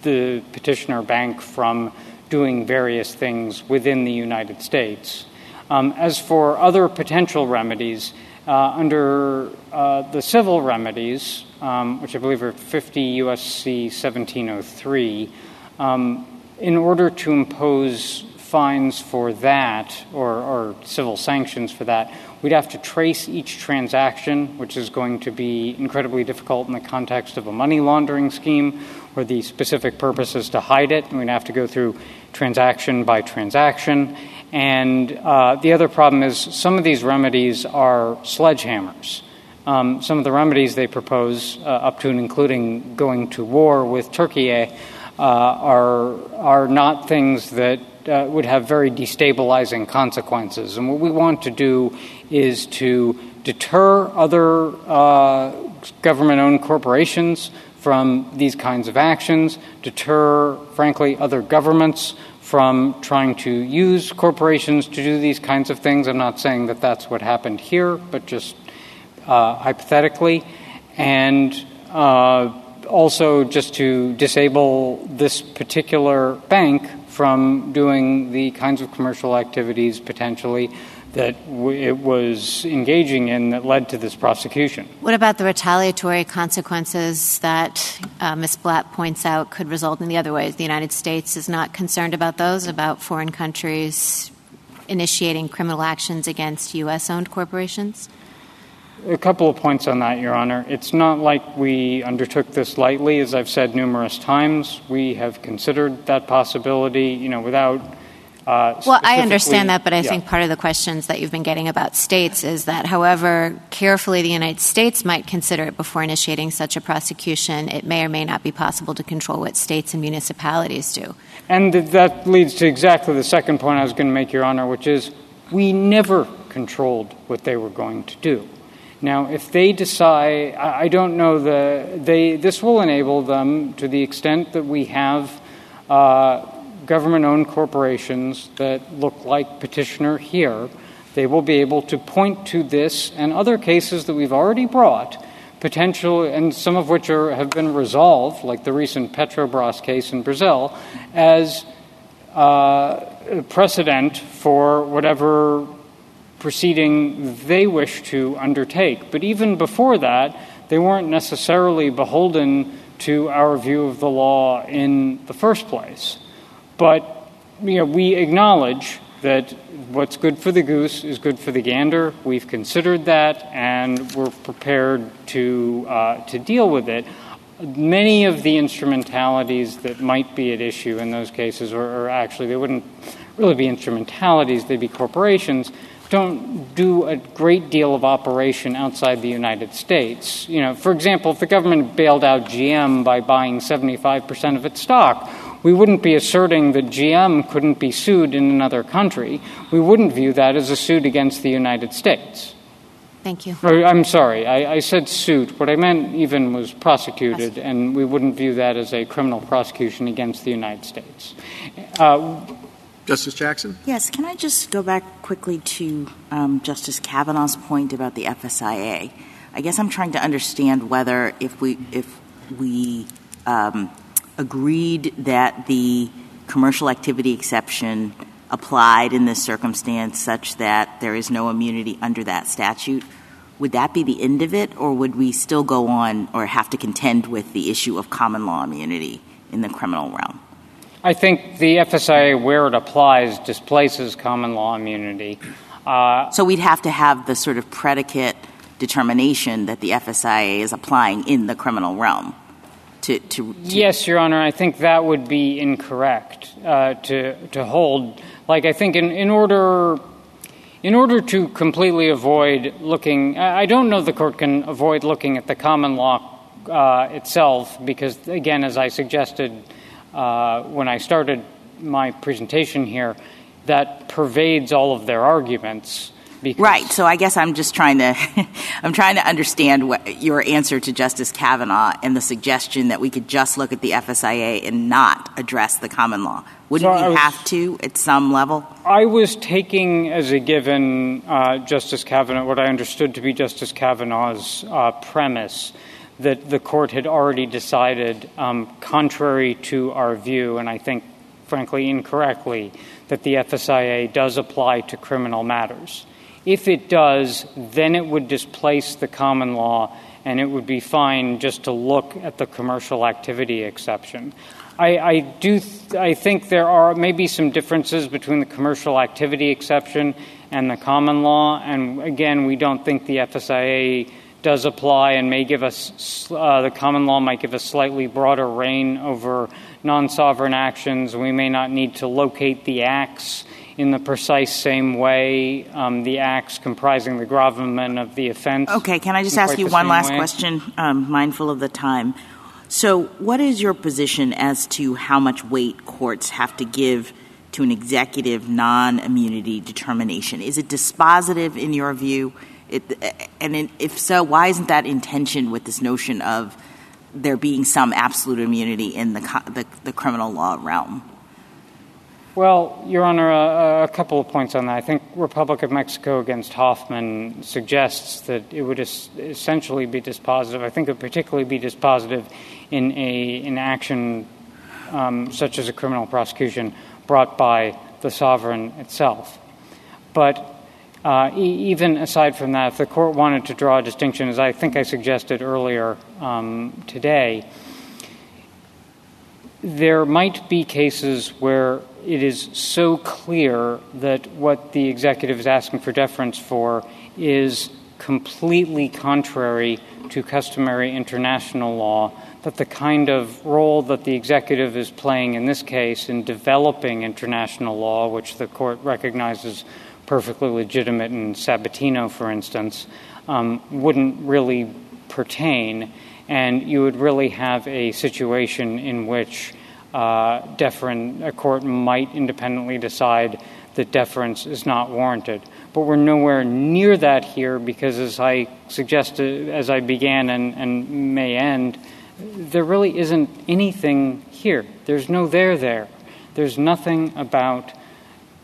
the petitioner bank from doing various things within the United States. Um, as for other potential remedies, under uh, the civil remedies, um, which I believe are 50 U.S.C. 1703, um, in order to impose fines for that or, or civil sanctions for that, we'd have to trace each transaction, which is going to be incredibly difficult in the context of a money laundering scheme where the specific purpose is to hide it. And we'd have to go through transaction by transaction. And uh, the other problem is some of these remedies are sledgehammers. Um, some of the remedies they propose, uh, up to and including going to war with Turkey, uh, are, are not things that uh, would have very destabilizing consequences. And what we want to do is to deter other uh, government owned corporations from these kinds of actions, deter, frankly, other governments from trying to use corporations to do these kinds of things. I'm not saying that that's what happened here, but just uh, hypothetically. And uh, also just to disable this particular bank from doing the kinds of commercial activities potentially that it was engaging in that led to this prosecution. What about the retaliatory consequences that uh, Ms. Blatt points out could result in the other ways? The United States is not concerned about those, about foreign countries initiating criminal actions against U.S. owned corporations? A couple of points on that, Your Honor. It's not like we undertook this lightly. As I've said numerous times, we have considered that possibility, you know, without. Uh, well, I understand that, but I yeah. think part of the questions that you've been getting about states is that however carefully the United States might consider it before initiating such a prosecution, it may or may not be possible to control what states and municipalities do. And that leads to exactly the second point I was going to make, Your Honor, which is we never controlled what they were going to do. Now, if they decide, I don't know the they. This will enable them to the extent that we have uh, government-owned corporations that look like petitioner here. They will be able to point to this and other cases that we've already brought, potential, and some of which are, have been resolved, like the recent Petrobras case in Brazil, as uh, precedent for whatever proceeding they wish to undertake. But even before that, they weren't necessarily beholden to our view of the law in the first place. But you know, we acknowledge that what's good for the goose is good for the gander. We've considered that, and we're prepared to uh, to deal with it. Many of the instrumentalities that might be at issue in those cases, or, or actually they wouldn't really be instrumentalities; they'd be corporations don't do a great deal of operation outside the United States. You know, for example, if the government bailed out GM by buying 75% of its stock, we wouldn't be asserting that GM couldn't be sued in another country. We wouldn't view that as a suit against the United States. Thank you. I'm sorry, I, I said suit. What I meant even was prosecuted, and we wouldn't view that as a criminal prosecution against the United States. Uh, Justice Jackson? Yes. Can I just go back quickly to um, Justice Kavanaugh's point about the FSIA? I guess I'm trying to understand whether if we if we um, agreed that the commercial activity exception applied in this circumstance such that there is no immunity under that statute, would that be the end of it, or would we still go on or have to contend with the issue of common law immunity in the criminal realm? I think the FSIA, where it applies, displaces common law immunity. Uh, so we'd have to have the sort of predicate determination that the FSIA is applying in the criminal realm. To, to, to yes, Your Honor, I think that would be incorrect uh, to to hold. Like I think in in order in order to completely avoid looking, I don't know the court can avoid looking at the common law uh, itself because, again, as I suggested uh, when I started my presentation here, that pervades all of their arguments. Because right. So I guess I'm just trying to I'm trying to understand what your answer to Justice Kavanaugh and the suggestion that we could just look at the FSIA and not address the common law. Wouldn't so we was, have to at some level? I was taking as a given uh, Justice Kavanaugh what I understood to be Justice Kavanaugh's uh, premise that the court had already decided, um, contrary to our view, and I think, frankly, incorrectly, that the FSIA does apply to criminal matters. If it does, then it would displace the common law and it would be fine just to look at the commercial activity exception. I, I do. Th- I think there are maybe some differences between the commercial activity exception and the common law. And again, we don't think the FSIA does apply and may give us uh, the common law might give us slightly broader reign over non-sovereign actions. We may not need to locate the acts in the precise same way, um, the acts comprising the gravamen of the offense. Okay, can I just ask you one last way? question, um, mindful of the time? So, what is your position as to how much weight courts have to give to an executive non immunity determination? Is it dispositive in your view? It, and if so, why isn't that in tension with this notion of there being some absolute immunity in the, the, the criminal law realm? Well, Your Honor, uh, a couple of points on that. I think Republic of Mexico against Hoffman suggests that it would es- essentially be dispositive. I think it would particularly be dispositive in a in action um, such as a criminal prosecution brought by the sovereign itself. But uh, e- even aside from that, if the court wanted to draw a distinction, as I think I suggested earlier um, today, there might be cases where it is so clear that what the executive is asking for deference for is completely contrary to customary international law, that the kind of role that the executive is playing in this case in developing international law, which the court recognizes perfectly legitimate in Sabatino, for instance, um, wouldn't really pertain, and you would really have a situation in which deference, a court might independently decide that deference is not warranted. But we're nowhere near that here because, as I suggested, as I began and, and may end, there really isn't anything here. There's no there there. There's nothing about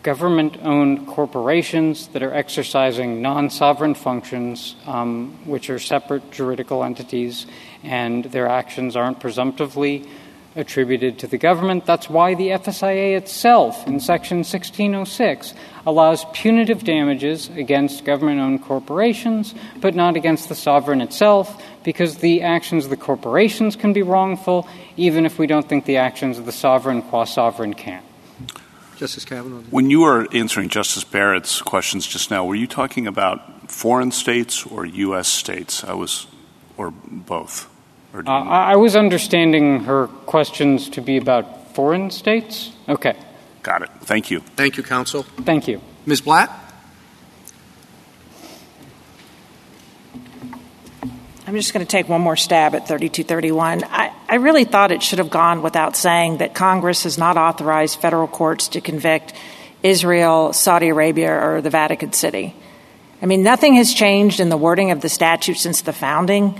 government owned corporations that are exercising non sovereign functions, um, which are separate juridical entities, and their actions aren't presumptively attributed to the government. That's why the FSIA itself, in Section 1606, allows punitive damages against government owned corporations, but not against the sovereign itself, because the actions of the corporations can be wrongful, even if we don't think the actions of the sovereign qua sovereign can. Justice Kavanaugh. When you were answering Justice Barrett's questions just now, were you talking about foreign states or U.S. states? I was, or both? Uh, I was understanding her questions to be about foreign states. Okay. Got it. Thank you. Thank you, counsel. Thank you. Ms. Blatt? I'm just going to take one more stab at 3231. I, I really thought it should have gone without saying that Congress has not authorized federal courts to convict Israel, Saudi Arabia, or the Vatican City. I mean, nothing has changed in the wording of the statute since the founding.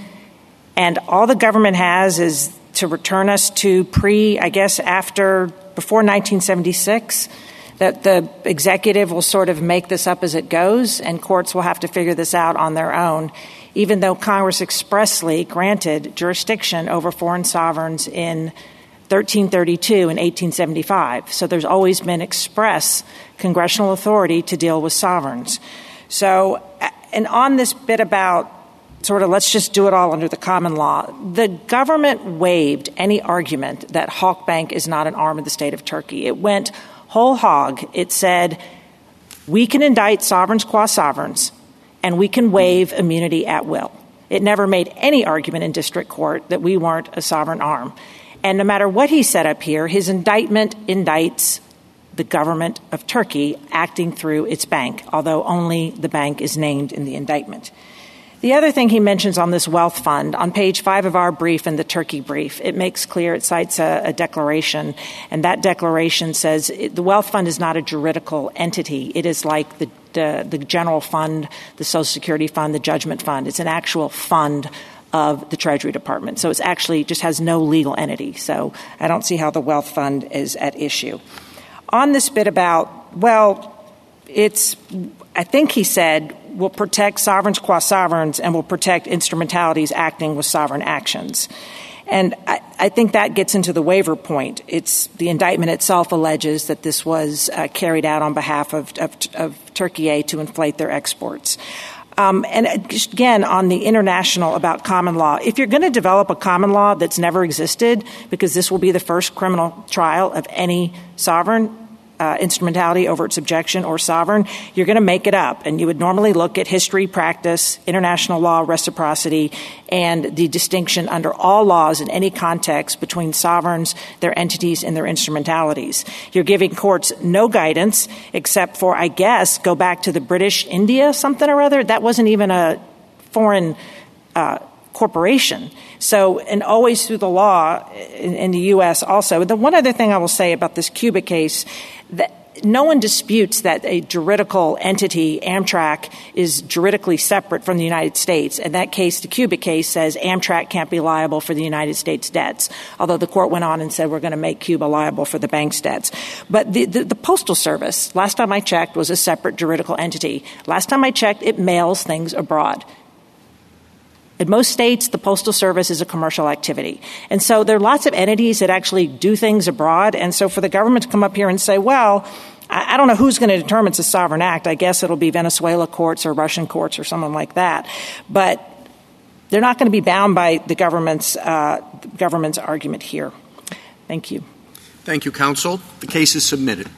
And all the government has is to return us to pre, I guess, after, before 1976, that the executive will sort of make this up as it goes, and courts will have to figure this out on their own, even though Congress expressly granted jurisdiction over foreign sovereigns in 1332 and 1875. So there's always been express congressional authority to deal with sovereigns. So, and on this bit about sort of let's just do it all under the common law. The government waived any argument that Halkbank is not an arm of the state of Turkey. It went whole hog. It said we can indict sovereigns qua sovereigns and we can waive immunity at will. It never made any argument in district court that we weren't a sovereign arm. And no matter what he set up here, his indictment indicts the government of Turkey acting through its bank, although only the bank is named in the indictment. The other thing he mentions on this wealth fund, on page five of our brief and the Turkey brief, it makes clear, it cites a, a declaration, and that declaration says it, the wealth fund is not a juridical entity. It is like the, the, the general fund, the Social Security fund, the judgment fund. It's an actual fund of the Treasury Department. So it's actually just has no legal entity. So I don't see how the wealth fund is at issue. On this bit about, well, it's, I think he said, will protect sovereigns qua sovereigns and will protect instrumentalities acting with sovereign actions. And I, I, think that gets into the waiver point. It's the indictment itself alleges that this was uh, carried out on behalf of, of, of Turkey A to inflate their exports. Um, and again, on the international about common law, if you're going to develop a common law that's never existed, because this will be the first criminal trial of any sovereign, uh, instrumentality over its objection or sovereign, you're going to make it up. And you would normally look at history, practice, international law, reciprocity, and the distinction under all laws in any context between sovereigns, their entities, and their instrumentalities. You're giving courts no guidance except for, I guess, go back to the British India something or other. That wasn't even a foreign uh, corporation. So, and always through the law in, in the U.S. also. The one other thing I will say about this Cuba case that no one disputes that a juridical entity, Amtrak, is juridically separate from the United States. In that case, the Cuba case says Amtrak can't be liable for the United States debts, although the court went on and said we're going to make Cuba liable for the bank's debts. But the, the, the Postal Service, last time I checked, was a separate juridical entity. Last time I checked, it mails things abroad. In most states, the Postal Service is a commercial activity. And so there are lots of entities that actually do things abroad. And so for the government to come up here and say, well, I don't know who's going to determine it's a sovereign act. I guess it'll be Venezuela courts or Russian courts or someone like that. But they're not going to be bound by the government's, uh, government's argument here. Thank you. Thank you, counsel. The case is submitted.